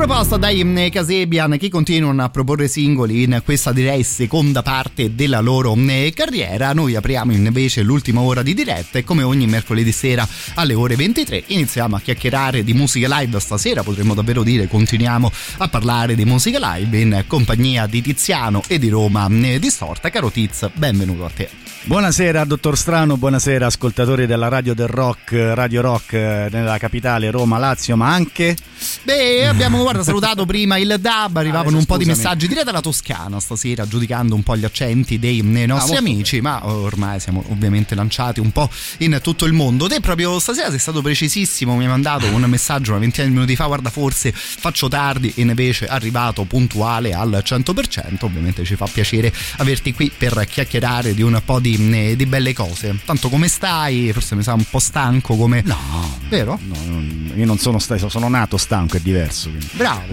proposta dai mm, Casebian che continuano a proporre singoli in questa direi seconda parte della loro mm, carriera. Noi apriamo invece l'ultima ora di diretta e come ogni mercoledì sera alle ore 23 iniziamo a chiacchierare di musica live. Stasera potremmo davvero dire continuiamo a parlare di musica live in compagnia di Tiziano e di Roma mm, Distorta. Caro Tiz, benvenuto a te. Buonasera dottor Strano, buonasera ascoltatori della radio del rock, Radio Rock eh, nella capitale Roma, Lazio, ma anche... Beh, abbiamo guarda, salutato prima il DAB, arrivavano Ah, un po' di messaggi direi dalla Toscana stasera, giudicando un po' gli accenti dei eh, nostri molto amici, ma ormai siamo ovviamente lanciati un po' in tutto il mondo. Te proprio stasera sei stato precisissimo, mi hai mandato un messaggio una ventina di minuti fa, guarda forse faccio tardi e invece è arrivato puntuale al 100%, ovviamente ci fa piacere averti qui per chiacchierare di un po' di, eh, di belle cose. Tanto come stai? Forse mi sa un po' stanco come... No, Vero? no, io non sono stato, sono nato stanco, è diverso. quindi. Bravo,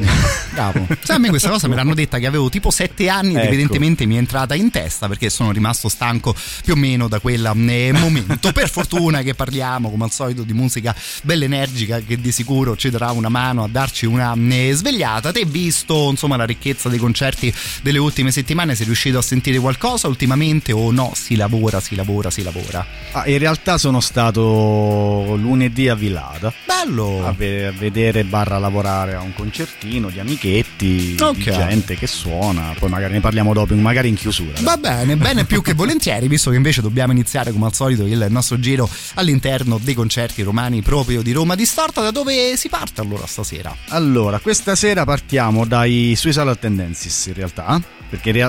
bravo. Sai, a me questa cosa me l'hanno detta che avevo tipo sette anni ed Ecco. evidentemente mi è entrata in testa perché sono rimasto stanco più o meno da quel eh, momento. Per fortuna che parliamo, come al solito, di musica bella energica che di sicuro ci darà una mano a darci una eh, svegliata. Te, visto insomma la ricchezza dei concerti delle ultime settimane, sei riuscito a sentire qualcosa ultimamente o no? Si lavora, si lavora, si lavora. Ah, in realtà sono stato lunedì a Villada Bello! a, ve- a vedere barra lavorare a un concertino di amichetti, Ok. di gente che suona, poi magari ne parliamo dopo, magari in chiusura. Va bene, bene più che volentieri, visto che invece dobbiamo iniziare come al solito il nostro giro all'interno dei concerti romani proprio di Roma Distorta. Da dove si parte allora stasera? Allora, questa sera partiamo dai Suicidal Tendencies in realtà, perché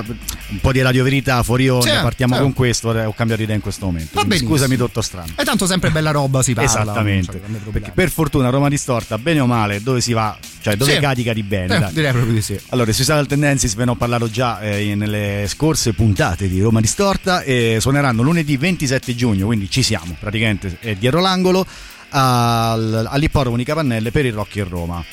un po' di Radio Verità fuori onda, Sì, partiamo sì. con questo, ora ho cambiato idea in questo momento. Scusami dottor Strano. E tanto sempre bella roba si parla. Esattamente, perché per fortuna Roma Distorta, bene o male, dove si va, cioè dove Sì. cadi cadi bene. Eh, direi proprio di sì. Allora, sui Suicidal Tendencies ve ne ho parlato già eh, nelle scorse puntate di Roma Distorta e suoneranno lunedì 27 giugno, quindi ci siamo, praticamente è dietro l'angolo, al, all'Ippodromo di Capannelle per il Rock in Roma.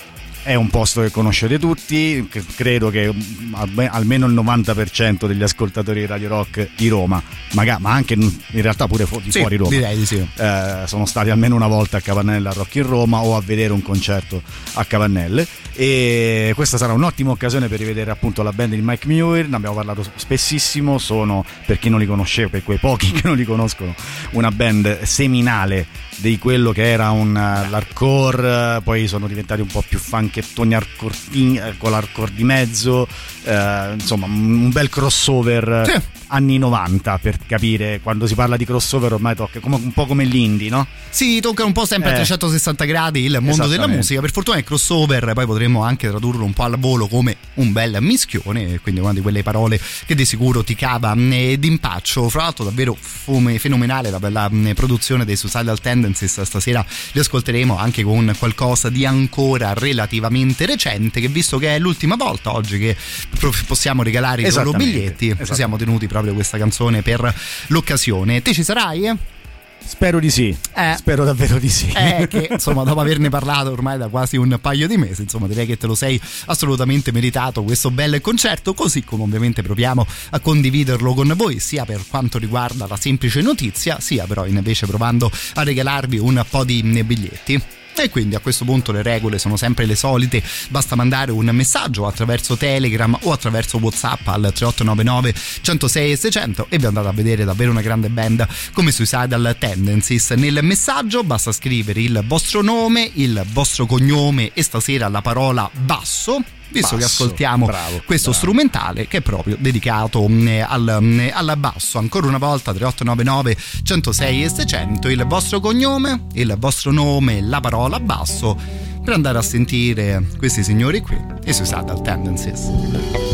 È un posto che conoscete tutti, che credo che alme- almeno il 90% degli ascoltatori di Radio Rock di Roma, ma anche in realtà pure di Sì, fuori Roma, direi di sì. eh, sono stati almeno una volta a Cavannelle a Rock in Roma o a vedere un concerto a Cavannelle e questa sarà un'ottima occasione per rivedere appunto la band di Mike Muir, ne abbiamo parlato spessissimo, sono per chi non li conosceva, per quei pochi che non li conoscono, una band seminale di quello che era un eh, l'hardcore, eh, poi sono diventati un po' più funkettoni hardcore, eh, con l'hardcore di mezzo, eh, insomma un bel crossover Sì. Anni 90 per capire quando si parla di crossover ormai tocca come- un po' come l'indie, no? Si tocca un po' sempre a Eh. 360 gradi il mondo della musica. Per fortuna è crossover, poi potremmo anche tradurlo un po' al volo come un bel mischione, quindi una di quelle parole che di sicuro ti cava eh, d'impaccio. Fra l'altro, davvero fenomenale la bella eh, produzione dei Suicidal Tendencies. Stasera li ascolteremo anche con qualcosa di ancora relativamente recente, che visto che è l'ultima volta oggi che possiamo regalare i loro biglietti, ci siamo tenuti proprio questa canzone per l'occasione. Te ci sarai? eh? Spero di sì. Eh. Spero davvero di sì. Eh, che insomma, dopo averne parlato ormai da quasi un paio di mesi, insomma, direi che te lo sei assolutamente meritato questo bel concerto, così come ovviamente proviamo a condividerlo con voi, sia per quanto riguarda la semplice notizia, sia però invece provando a regalarvi un po' di biglietti. E quindi a questo punto le regole sono sempre le solite, basta mandare un messaggio attraverso Telegram o attraverso Whatsapp al 3899 106 e 600 e vi andate a vedere davvero una grande band come Suicidal Tendencies. Nel messaggio basta scrivere il vostro nome, il vostro cognome e stasera la parola basso. Visto che Basso, ascoltiamo bravo, questo bravo. strumentale che è proprio dedicato mh, al, mh, al basso, ancora una volta 3899 106 e 600, il vostro cognome, il vostro nome, la parola basso per andare a sentire questi signori qui e Suicidal Tendencies.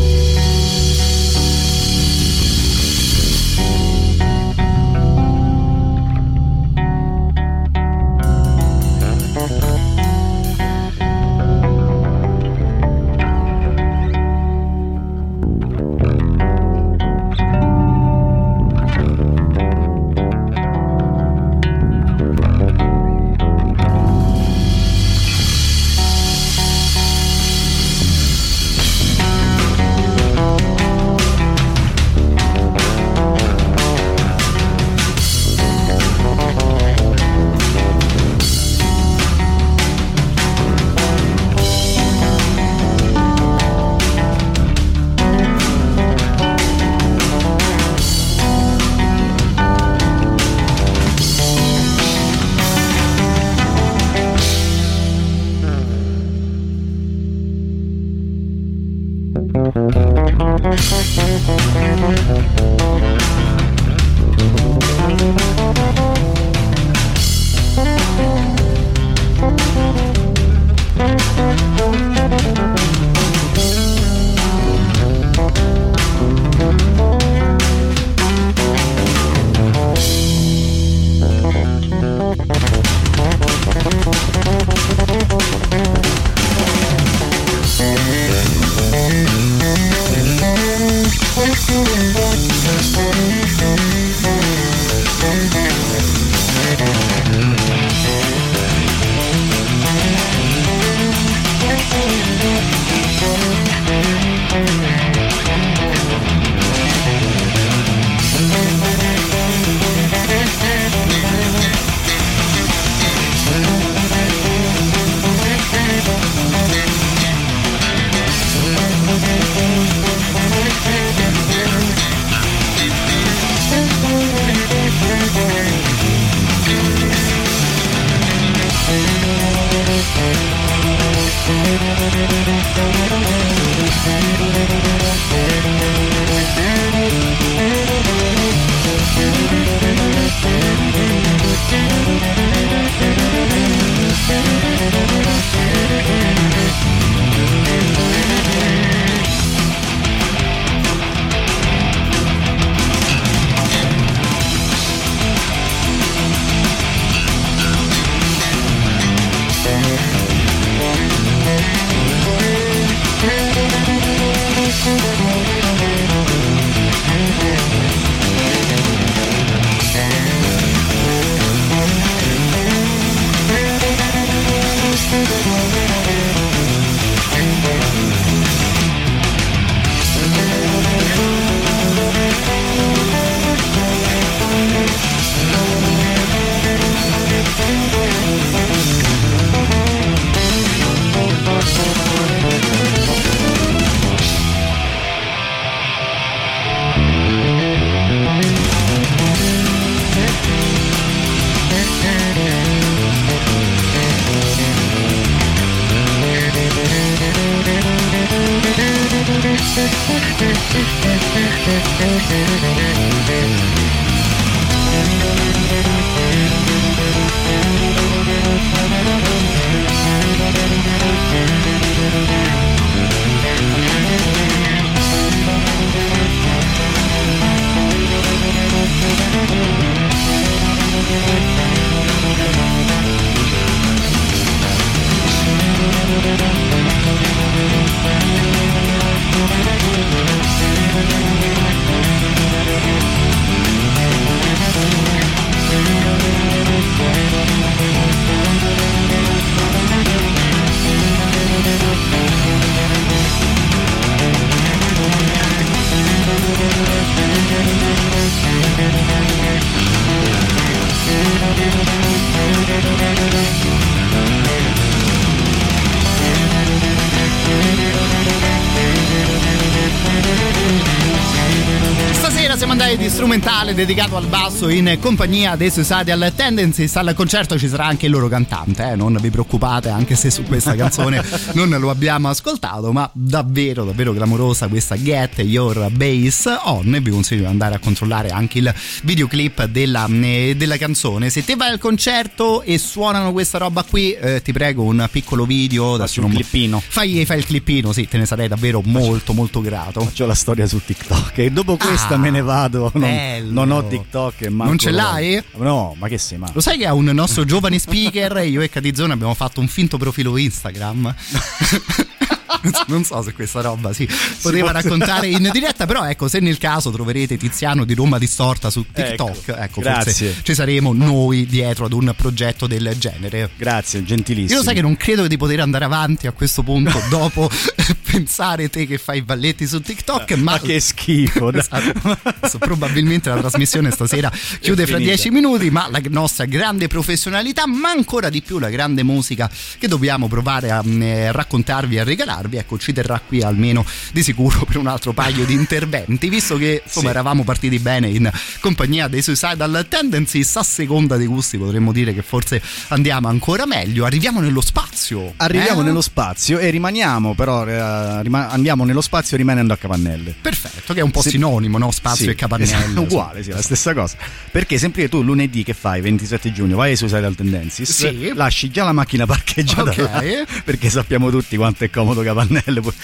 Strumentale dedicato al basso in compagnia dei Suicidal Tendencies. Al concerto ci sarà anche il loro cantante, eh? non vi preoccupate, anche se su questa canzone non lo abbiamo ascoltato, ma davvero, davvero clamorosa questa Get Your Bass On. Vi consiglio di andare a controllare anche il videoclip della, eh, della canzone. Se te vai al concerto e suonano questa roba qui, eh, ti prego un piccolo video. Faccio un clippino. Fai, fai il clippino, sì, te ne sarei davvero molto, molto grato. Faccio la storia su TikTok e dopo questa me ne vado. Non, bello. Non ho TikTok e manco Non ce l'hai? No, ma che sei ma? Lo sai che a un nostro giovane speaker, io e Catizzone abbiamo fatto un finto profilo Instagram? non so se questa roba si poteva può- raccontare in diretta, però ecco, se nel caso troverete Tiziano di Roma Distorta su TikTok, ecco, grazie. forse ci saremo noi dietro ad un progetto del genere. Grazie, gentilissimo. Io lo sai che non credo di poter andare avanti a questo punto dopo pensare te che fai i balletti su TikTok, ma, Ma che schifo. Esatto. Probabilmente la trasmissione stasera chiude fra dieci minuti, ma la nostra grande professionalità, ma ancora di più la grande musica che dobbiamo provare a mm, eh, raccontarvi e a regalarvi ecco ci terrà qui almeno di sicuro per un altro paio di interventi, visto che insomma Sì. eravamo partiti bene in compagnia dei Suicidal Tendencies, a seconda dei gusti potremmo dire che forse andiamo ancora meglio, arriviamo nello spazio. Arriviamo eh? nello spazio e rimaniamo però, eh, rima- andiamo nello spazio rimanendo a Capannelle. Perfetto, che è un po' Se- sinonimo, no? Spazio Sì, e capannello. esatto, uguale, sì, la stessa cosa. Perché sempre tu lunedì che fai, 27 giugno, vai ai Suicidal Tendencies, Sì. lasci già la macchina parcheggiata Ok. là, perché sappiamo tutti quanto è comodo Capannelle,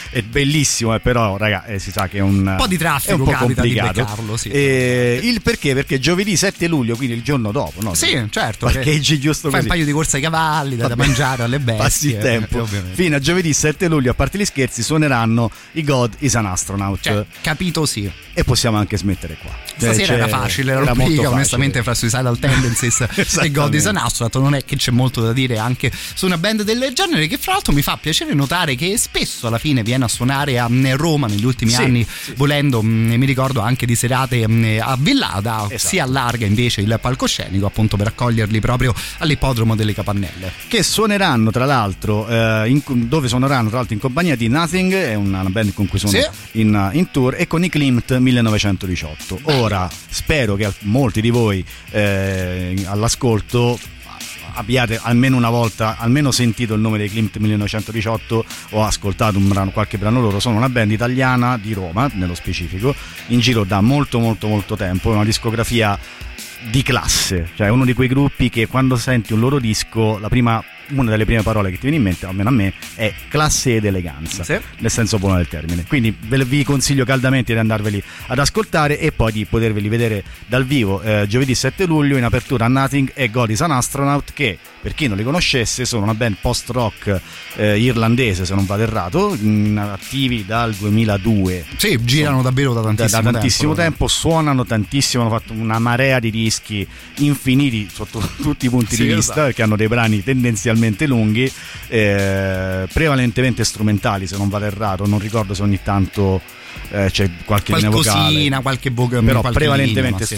è bellissimo, eh, però raga, eh, si sa che è un, Un po' di è traffico un po' capita di complicato. beccarlo, sì. E il perché? Perché giovedì 7 luglio, quindi il giorno dopo, no? Sì, certo. Parcheggi giusto Fai così. un paio di corse ai cavalli, da Vabbè. mangiare alle bestie. Passi il tempo. eh, ovviamente. Fino a giovedì 7 luglio, a parte gli scherzi, suoneranno i God is an Astronaut. Cioè, capito sì. E possiamo anche smettere qua. Cioè, Stasera c'è- era facile, era molto rubrica onestamente fra Suicidal Tendencies e. God is an Astronaut non è che c'è molto da dire anche su una band del genere che fra l'altro mi fa piacere notare che spesso alla fine viene a suonare a mm, Roma negli ultimi Sì, anni sì. volendo mm, mi ricordo anche di serate mm, a Villada Esatto. si allarga invece il palcoscenico appunto per accoglierli proprio all'ippodromo delle Capannelle Che suoneranno tra l'altro, eh, in- dove suoneranno tra l'altro in compagnia di Nothing, è una band con cui sono Sì. in, in tour, e con i Klimt 1918. Ora spero che molti di voi eh, all'ascolto abbiate almeno una volta almeno sentito il nome dei Klimt 1918 o ascoltato brano, qualche brano loro. Sono una band italiana di Roma nello specifico in giro da molto molto molto tempo una discografia di classe cioè uno di quei gruppi che quando senti un loro disco la prima una delle prime parole che ti viene in mente, almeno a me, è classe ed eleganza, Sì. nel senso buono del termine. Quindi ve vi consiglio caldamente di andarveli ad ascoltare e poi di poterveli vedere dal vivo eh, giovedì 7 luglio in apertura a Nothing e God is an Astronaut che, per chi non li conoscesse, sono una band post-rock eh, irlandese, se non vado errato, in- attivi dal 2002 sì girano davvero da da, tantissimo, da tantissimo tempo, tempo, suonano tantissimo, hanno fatto una marea di dischi infiniti sotto tutti i punti Sì, di vista, esatto. perché hanno dei brani tendenzialmente lunghi, eh, prevalentemente strumentali, se non vado errato, non ricordo se ogni tanto eh, c'è qualche vocale. qualche voce Però prevalentemente linea, ma sì.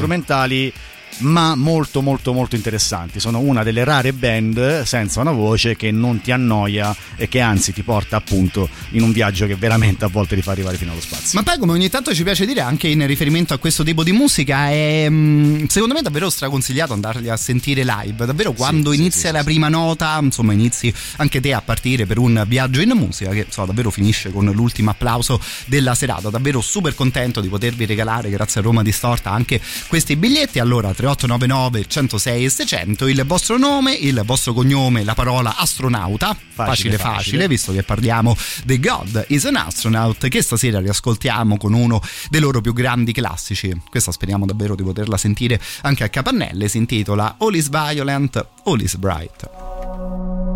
Ma molto molto molto interessanti. Sono una delle rare band senza una voce che non ti annoia e che anzi ti porta appunto in un viaggio che veramente a volte ti fa arrivare fino allo spazio. Ma poi come ogni tanto ci piace dire anche in riferimento a questo tipo di musica è mm, secondo me davvero straconsigliato andarli a sentire live, davvero quando sì, inizia sì, la sì. prima nota, insomma inizi anche te a partire per un viaggio in musica che insomma, davvero finisce con l'ultimo applauso della serata, davvero super contento di potervi regalare grazie a Roma Distorta anche questi biglietti, allora 3899 106 e 600 il vostro nome, il vostro cognome, la parola astronauta, facile facile, facile. visto che parliamo di God is an Astronaut che stasera riascoltiamo con uno dei loro più grandi classici. Questa speriamo davvero di poterla sentire anche a Capannelle, si intitola All is Violent, All is Bright.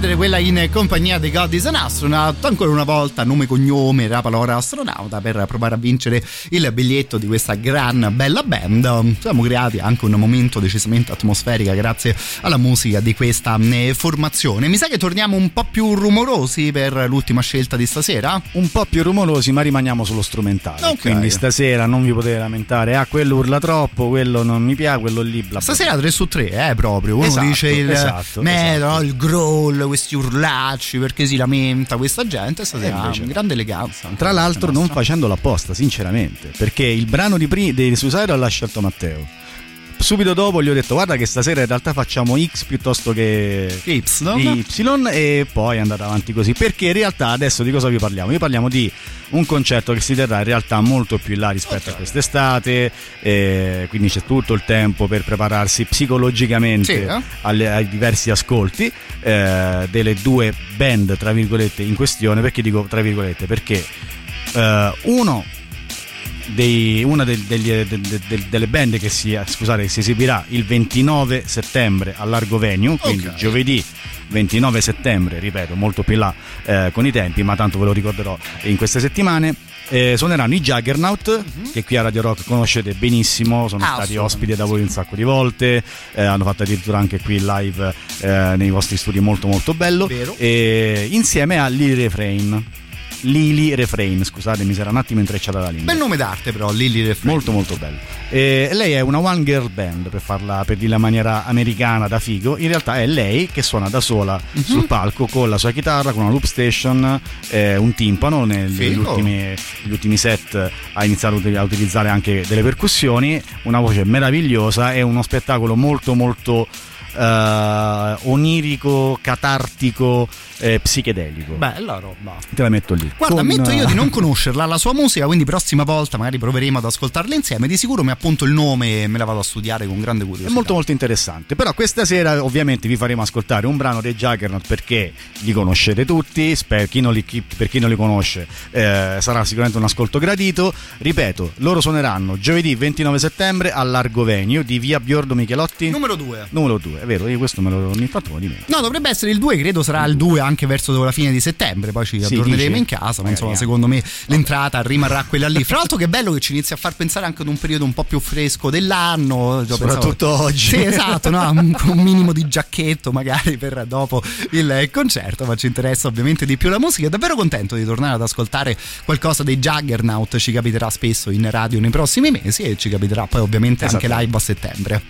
Perdere, quella in compagnia dei God is an Astronaut. Ancora una volta, nome, cognome, Rapalora Astronauta per provare a vincere il biglietto di questa gran bella band. Siamo creati anche un momento decisamente atmosferica grazie alla musica di questa eh, formazione. Mi sa che torniamo un po' più rumorosi per l'ultima scelta di stasera? Un po' più rumorosi, ma rimaniamo sullo strumentale. Ok. Quindi stasera non vi potete lamentare, ah, quello urla troppo, quello non mi piace, quello lì bla bla. Stasera 3 su 3, eh, proprio. Uno Esatto, dice il esatto, metal, no, il growl, questi urlacci, perché si lamenta questa gente. Stasera invece ha no. grande eleganza. Tra l'altro non facendolo apposta, sinceramente, perché il brano di pri- dei Suicidal l'ha scelto Matteo. Subito dopo gli ho detto guarda che stasera in realtà facciamo X piuttosto che Y? Y e poi è andata avanti così perché in realtà adesso di cosa vi parliamo? Vi parliamo di un concerto che si terrà in realtà molto più in là rispetto a quest'estate eh, quindi c'è tutto il tempo per prepararsi psicologicamente Sì, eh? alle- ai diversi ascolti eh, delle due band tra virgolette in questione. Perché dico tra virgolette? Perché eh, uno dei- una del- degli- de- de- de- delle band che si, scusate, che si esibirà il 29 settembre al Largo Venue, quindi Ok. giovedì 29 settembre, ripeto, molto più in là eh, con i tempi, ma tanto ve lo ricorderò in queste settimane. Eh, suoneranno i Juggernaut, che qui a Radio Rock conoscete benissimo, sono Ah, stati ospiti da voi un sacco di volte, eh, hanno fatto addirittura anche qui live eh, nei vostri studi molto molto bello, e insieme a Lily Refrain. Lily Refrain, scusate, mi era un attimo intrecciata la lingua. Bel nome d'arte, però, Lily Refrain. Molto molto bello. E lei è una one girl band per farla per dirla in maniera americana da figo. In realtà è lei che suona da sola Mhm. sul palco con la sua chitarra, con una loop station, eh, un timpano. Negli ultimi, ultimi set ha iniziato a uti- a utilizzare anche delle percussioni, una voce meravigliosa e uno spettacolo molto molto eh, onirico, catartico, eh, psichedelico. Bella roba. Te la metto lì. Guarda, Con- ammetto io di non conoscerla, la sua musica, quindi prossima volta magari proveremo ad ascoltarla insieme. Di sicuro mi appunto il nome e me la vado a studiare con grande È curiosità. molto molto interessante. Però questa sera ovviamente vi faremo ascoltare un brano dei Juggernaut perché li conoscete tutti, per chi non li, per chi non li conosce eh, sarà sicuramente un ascolto gradito. Ripeto, loro suoneranno giovedì 29 settembre al Largo Venue di via Biordo Michelotti. Numero 2. Numero 2, è vero, io questo me lo ogni tanto me lo dimentico. No, dovrebbe essere il 2, credo sarà il 2 anche verso la fine di settembre, poi ci Sì, aggiorneremo in casa, ma Magari insomma anche. secondo me l'entrata rimarrà quella lì. Fra l'altro che bello che ci inizia a far pensare anche ad un periodo un po' più fresco dell'anno, Soprattutto pensavo- oggi. Sì, esatto, no? un, un minimo di giacchetto magari per dopo il concerto, ma ci interessa ovviamente di più la musica. Davvero contento di tornare ad ascoltare qualcosa dei Juggernaut, ci capiterà spesso in radio nei prossimi mesi e ci capiterà poi ovviamente anche Esatto. live a settembre.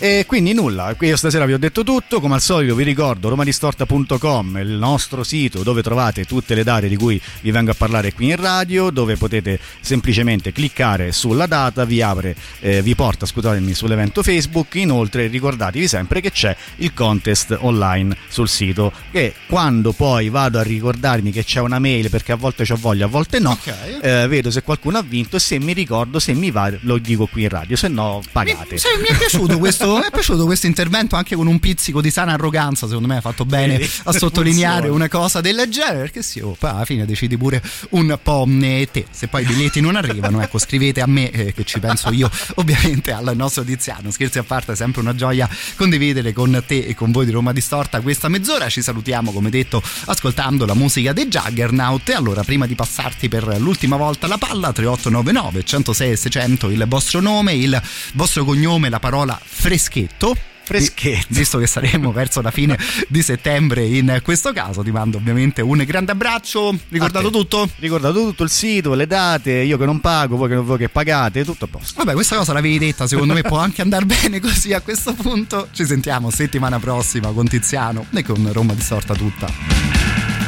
E quindi nulla, qui io stasera vi ho detto tutto, come al solito vi ricordo romadistorta.com, il nostro sito dove trovate tutte le date di cui vi vengo a parlare qui in radio, dove potete semplicemente cliccare sulla data, vi apre, eh, vi porta, scusatemi, sull'evento Facebook, inoltre ricordatevi sempre che c'è il contest online sul sito, che quando poi vado a ricordarmi che c'è una mail, perché a volte ho voglia, a volte no, Ok. eh, vedo se qualcuno ha vinto e se mi ricordo, se mi va, lo dico qui in radio, se no Mi, pagate. sì, mi è piaciuto questo, mi è piaciuto questo intervento anche con un pizzico di sana arroganza. Secondo me ha fatto bene Vedi? a sottolineare Funziona. una cosa del genere. Perché sì, oh, poi alla fine decidi pure un po' te. Se poi i biglietti non arrivano, ecco, scrivete a me eh, che ci penso io, ovviamente al nostro Tiziano. Scherzi a parte, è sempre una gioia condividere con te e con voi di Roma Distorta questa mezz'ora. Ci salutiamo, come detto, ascoltando la musica dei Juggernaut. E allora, prima di passarti per l'ultima volta la palla, 3899 106 600 il vostro nome, il vostro cognome, la parola freschetto. Freschetto. Vi- Visto che saremo verso la fine di settembre in questo caso, ti mando ovviamente un grande abbraccio. Ricordato tutto? Ricordato tutto il sito, le date, io che non pago, voi che, voi che pagate, tutto a posto. Vabbè, questa cosa l'avevi detta, secondo me può anche andare bene così a questo punto. Ci sentiamo settimana prossima con Tiziano e con Roma Distorta tutta.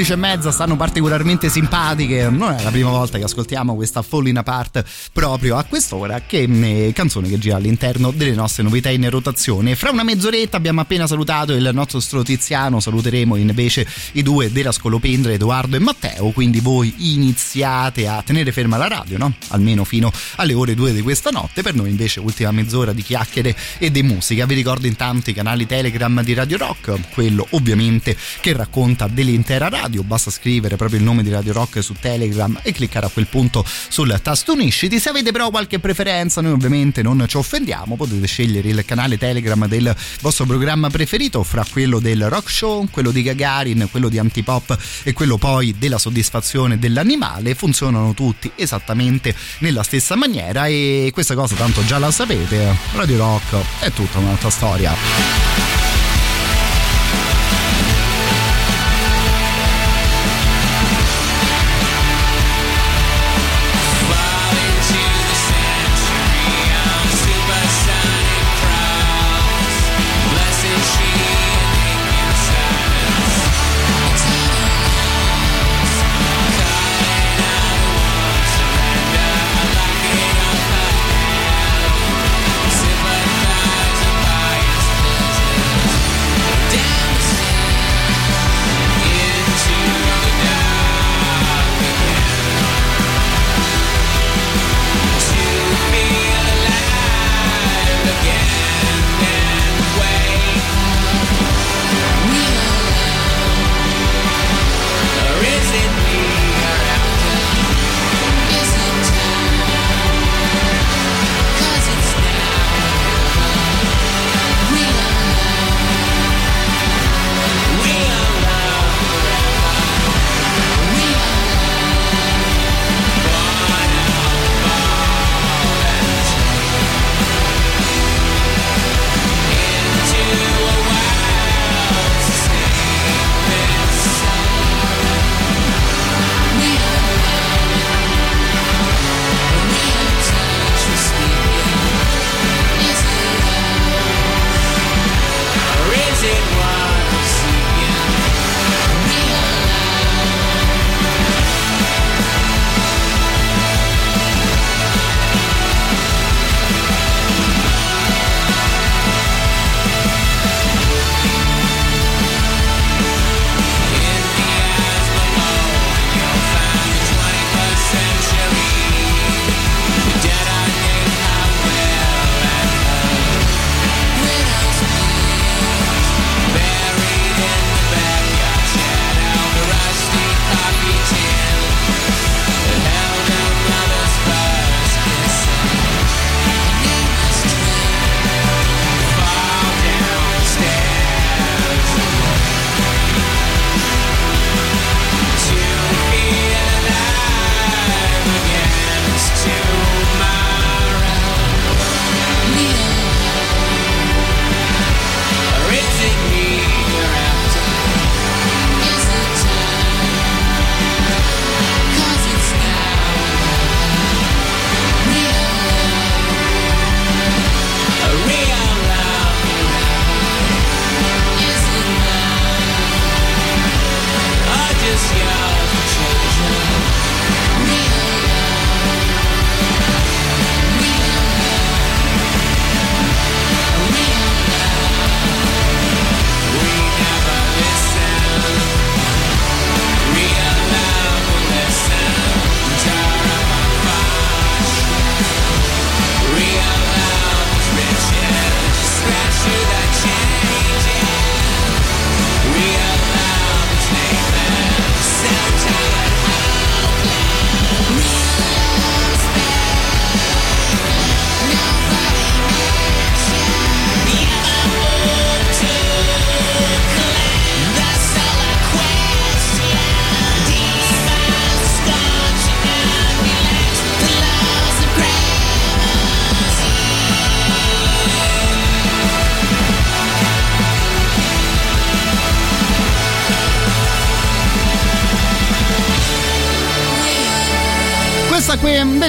11 e mezza stanno particolarmente simpatiche. Non è la prima volta che ascoltiamo questa Falling Apart proprio a quest'ora, che è canzone che gira all'interno delle nostre novità in rotazione. Fra una mezz'oretta abbiamo appena salutato il nostro Tiziano, saluteremo invece i due della Scolopendra, Edoardo e Matteo. Quindi voi iniziate a tenere ferma la radio, no? Almeno fino alle ore 2 di questa notte. Per noi invece ultima mezz'ora di chiacchiere e di musica. Vi ricordo intanto i canali Telegram di Radio Rock, quello ovviamente che racconta dell'intera radio. Basta scrivere proprio il nome di Radio Rock su Telegram e cliccare a quel punto sul tasto unisciti. Se avete però qualche preferenza, noi ovviamente non ci offendiamo, potete scegliere il canale Telegram del vostro programma preferito, fra quello del rock show, quello di Gagarin, quello di Antipop e quello poi della soddisfazione dell'animale. Funzionano tutti esattamente nella stessa maniera e questa cosa tanto già la sapete. Radio Rock è tutta un'altra storia.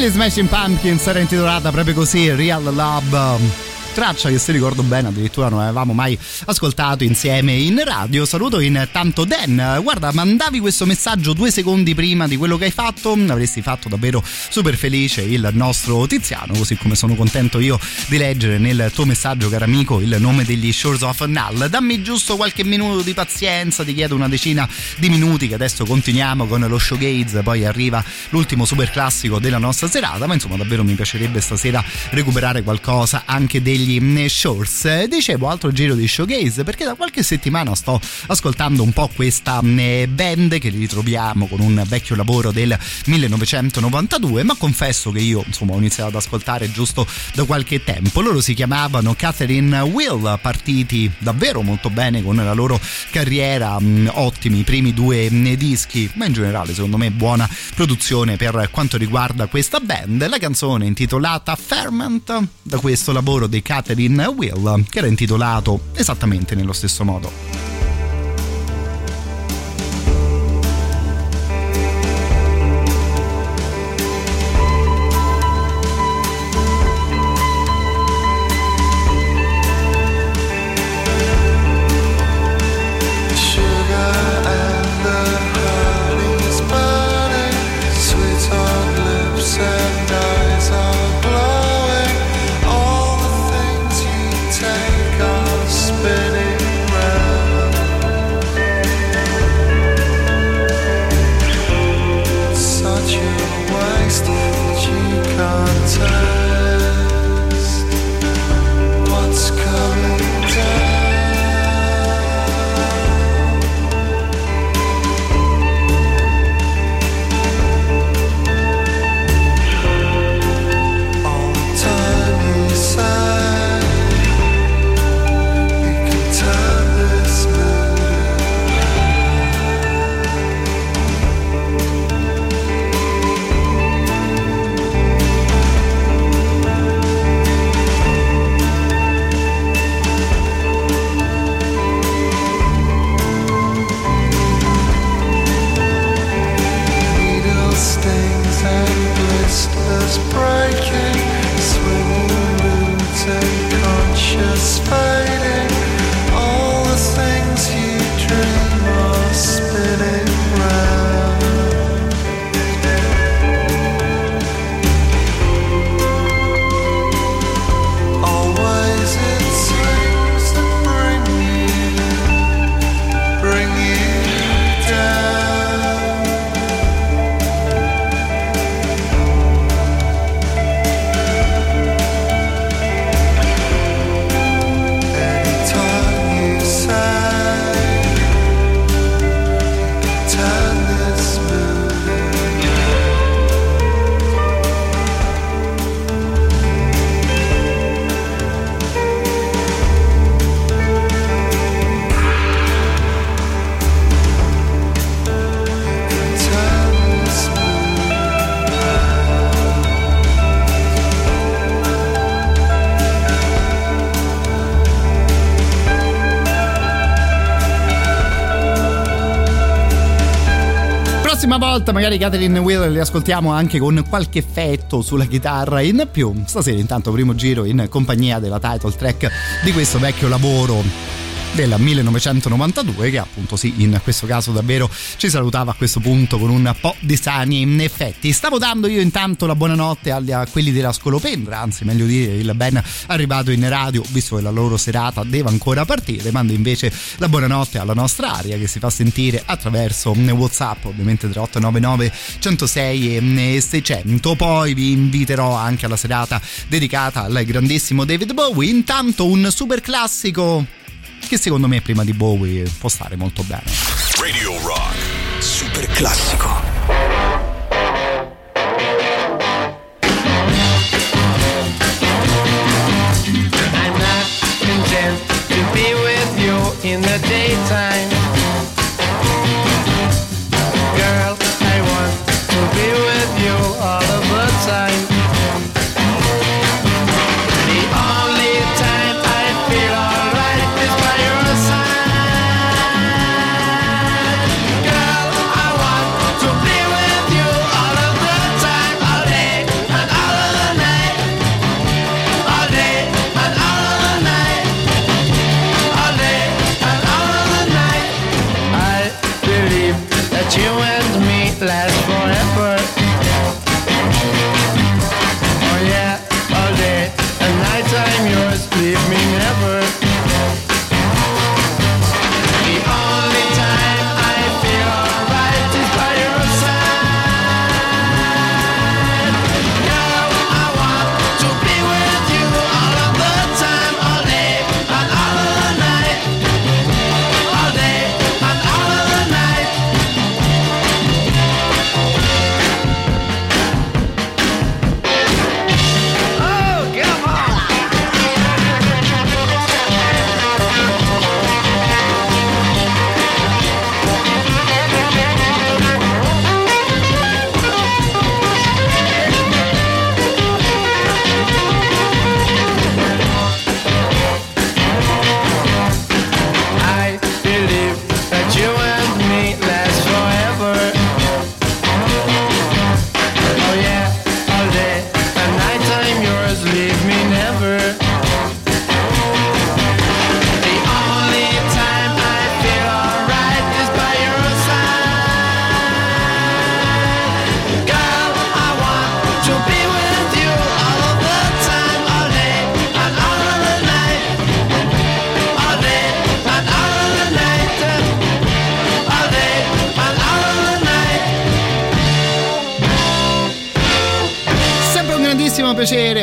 Smashing Pumpkins era intitolata proprio così Real Love traccia che se ricordo bene addirittura non avevamo mai ascoltato insieme in radio. Saluto intanto Dan, guarda mandavi questo messaggio due secondi prima di quello che hai fatto, avresti fatto davvero super felice il nostro Tiziano, così come sono contento io di leggere nel tuo messaggio caro amico il nome degli Shores of Null. Dammi giusto qualche minuto di pazienza, ti chiedo una decina di minuti che adesso continuiamo con lo showgaze, poi arriva l'ultimo super classico della nostra serata, ma insomma davvero mi piacerebbe stasera recuperare qualcosa anche degli Shores. Dicevo altro giro di showgaze perché da qualche settimana sto ascoltando un po' questa band che ritroviamo con un vecchio lavoro del 1992, ma confesso che io insomma ho iniziato ad ascoltare giusto da qualche tempo. Loro si chiamavano Catherine Will, partiti davvero molto bene con la loro carriera, ottimi i primi due dischi, ma in generale secondo me buona produzione per quanto riguarda questa band. La canzone intitolata Ferment da questo lavoro di Catherine Will, che era intitolato esattamente nello stesso modo. Volta magari Catherine Wheeler li ascoltiamo anche con qualche effetto sulla chitarra in più. Stasera intanto primo giro in compagnia della title track di questo vecchio lavoro del 1992 che appunto sì in questo caso davvero ci salutava a questo punto con un po' di sani effetti. Stavo dando io intanto la buonanotte a quelli della Scolopendra anzi meglio dire il ben arrivato in radio visto che la loro serata deve ancora partire mando invece la buonanotte alla nostra aria che si fa sentire attraverso Whatsapp ovviamente 3899 106 e 600 poi vi inviterò anche alla serata dedicata al grandissimo David Bowie. Intanto un super classico che secondo me prima di Bowie può stare molto bene. Radio Rock. Super classico.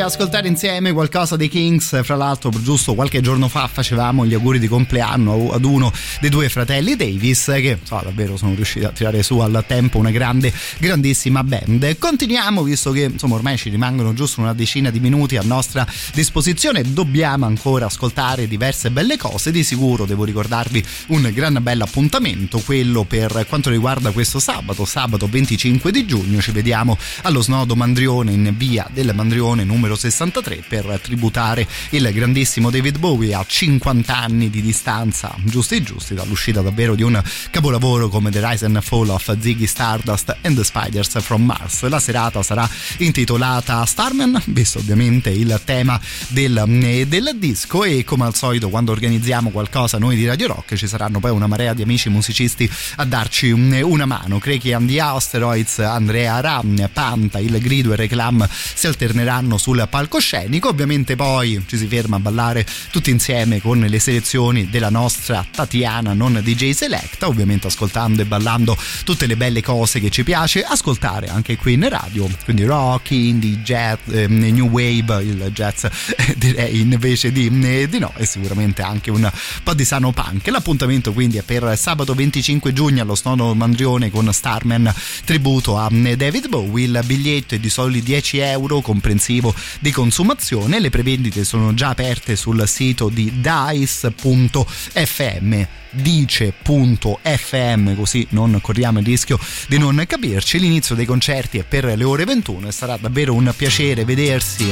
Ascoltare insieme qualcosa dei Kings. Fra l'altro, giusto qualche giorno fa facevamo gli auguri di compleanno ad uno dei due fratelli Davis, che so, davvero sono riusciti a tirare su al tempo una grande, grandissima band. Continuiamo, visto che insomma ormai ci rimangono giusto una decina di minuti a nostra disposizione. Dobbiamo ancora ascoltare diverse belle cose. Di sicuro devo ricordarvi un gran bel appuntamento, quello per quanto riguarda questo sabato, sabato 25 di giugno. Ci vediamo allo Snodo Mandrione in via del Mandrione numero 63 per tributare il grandissimo David Bowie a 50 anni di distanza, giusti giusti, dall'uscita davvero di un capolavoro come The Rise and Fall of Ziggy Stardust and the Spiders from Mars. La serata sarà intitolata Starman, visto ovviamente il tema del, del disco e come al solito quando organizziamo qualcosa noi di Radio Rock ci saranno poi una marea di amici musicisti a darci una mano. Crechi and the Asteroids, Andrea Ram, Panta, il Grido e Reclam si alterneranno sul palcoscenico. Ovviamente poi ci si ferma a ballare tutti insieme con le selezioni della nostra Tatiana, non DJ Selecta, ovviamente ascoltando e ballando tutte le belle cose che ci piace ascoltare anche qui in radio, quindi rock, indie, jazz, eh, new wave, il jazz eh, direi invece di, eh, di, no e sicuramente anche un po' di sano punk. L'appuntamento quindi è per sabato 25 giugno allo Stono Mandrione con Starman tributo a eh, David Bowie, il biglietto è di soli 10 euro comprensivo di consumazione, le prevendite sono già aperte sul sito di dice.fm dice.fm così non corriamo il rischio di non capirci. L'inizio dei concerti è per le ore 21 e sarà davvero un piacere vedersi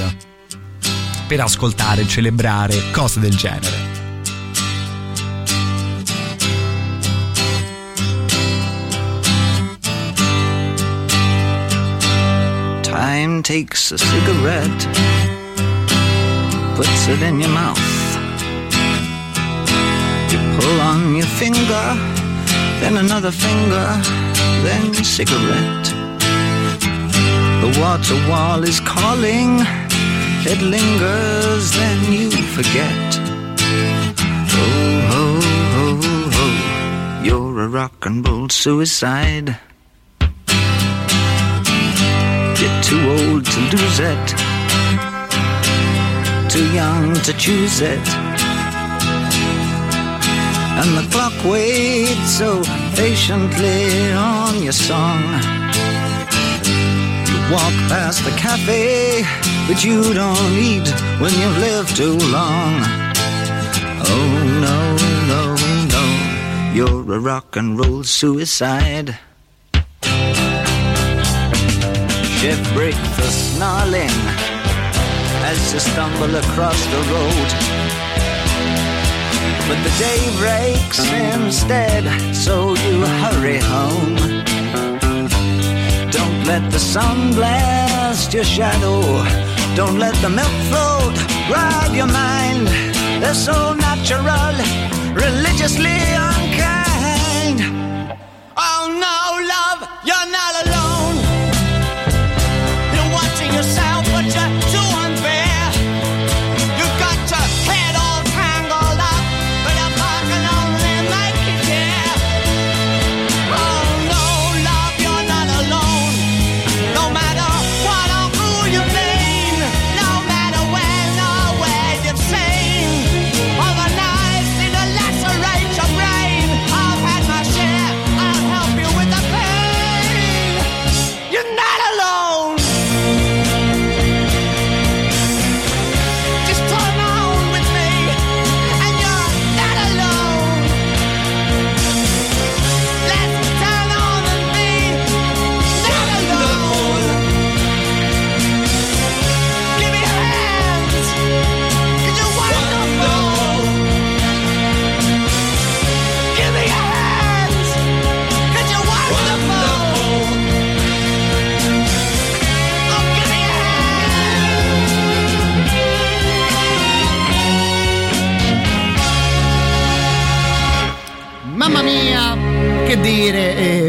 per ascoltare e celebrare cose del genere Time takes a cigarette, puts it in your mouth. You pull on your finger, then another finger, then cigarette. The water wall is calling, it lingers, then you forget. Oh, ho, ho, ho, you're a rock and roll suicide. You're too old to lose it, too young to choose it. And the clock waits so patiently on your song. You walk past the cafe, but you don't eat when you've lived too long. Oh no, no, no, you're a rock and roll suicide. Shift break the snarling as you stumble across the road. But the day breaks instead, so you hurry home. Don't let the sun blast your shadow. Don't let the milk float rob your mind. They're so natural, religiously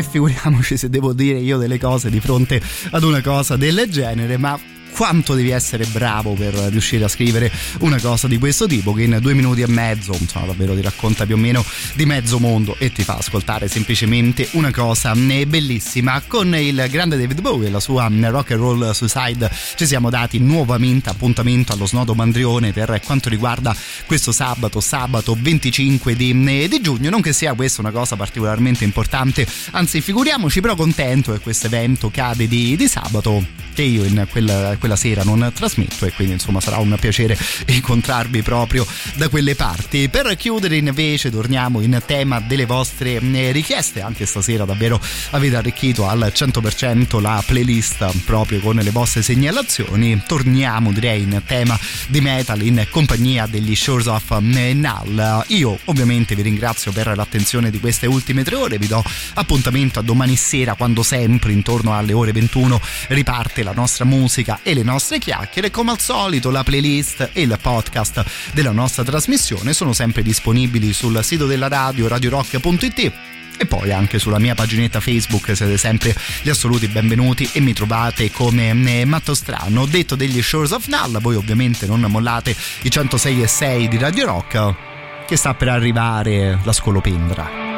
figuriamoci se devo dire io delle cose di fronte ad una cosa del genere, ma quanto devi essere bravo per riuscire a scrivere una cosa di questo tipo che in due minuti e mezzo insomma davvero ti racconta più o meno di mezzo mondo e ti fa ascoltare semplicemente una cosa. Bellissima. Con il grande David Bowie e la sua rock and roll suicide ci siamo dati nuovamente appuntamento allo snodo Mandrione per quanto riguarda questo sabato sabato 25 di, di giugno. Non che sia questa una cosa particolarmente importante anzi figuriamoci però contento che questo evento cade di, di sabato che io in quella, quella, sera non trasmetto e quindi insomma sarà un piacere incontrarvi proprio da quelle parti. Per chiudere invece torniamo in tema delle vostre eh, richieste, anche stasera davvero avete arricchito al 100% la playlist proprio con le vostre segnalazioni. Torniamo direi in tema di metal in compagnia degli Shores of Null. Io ovviamente vi ringrazio per l'attenzione di queste ultime tre ore, vi do appuntamento a domani sera quando sempre intorno alle ore 21 riparte la nostra musica e le nostre chiacchiere. Come al solito, la playlist e il podcast della nostra trasmissione sono sempre disponibili sul sito della radio radiorock.it e poi anche sulla mia paginetta Facebook siete sempre gli assoluti benvenuti e mi trovate come Matto Strano. Detto degli Shores of Null, voi ovviamente non mollate i 106 e 6 di Radio Rock che sta per arrivare la scolopendra.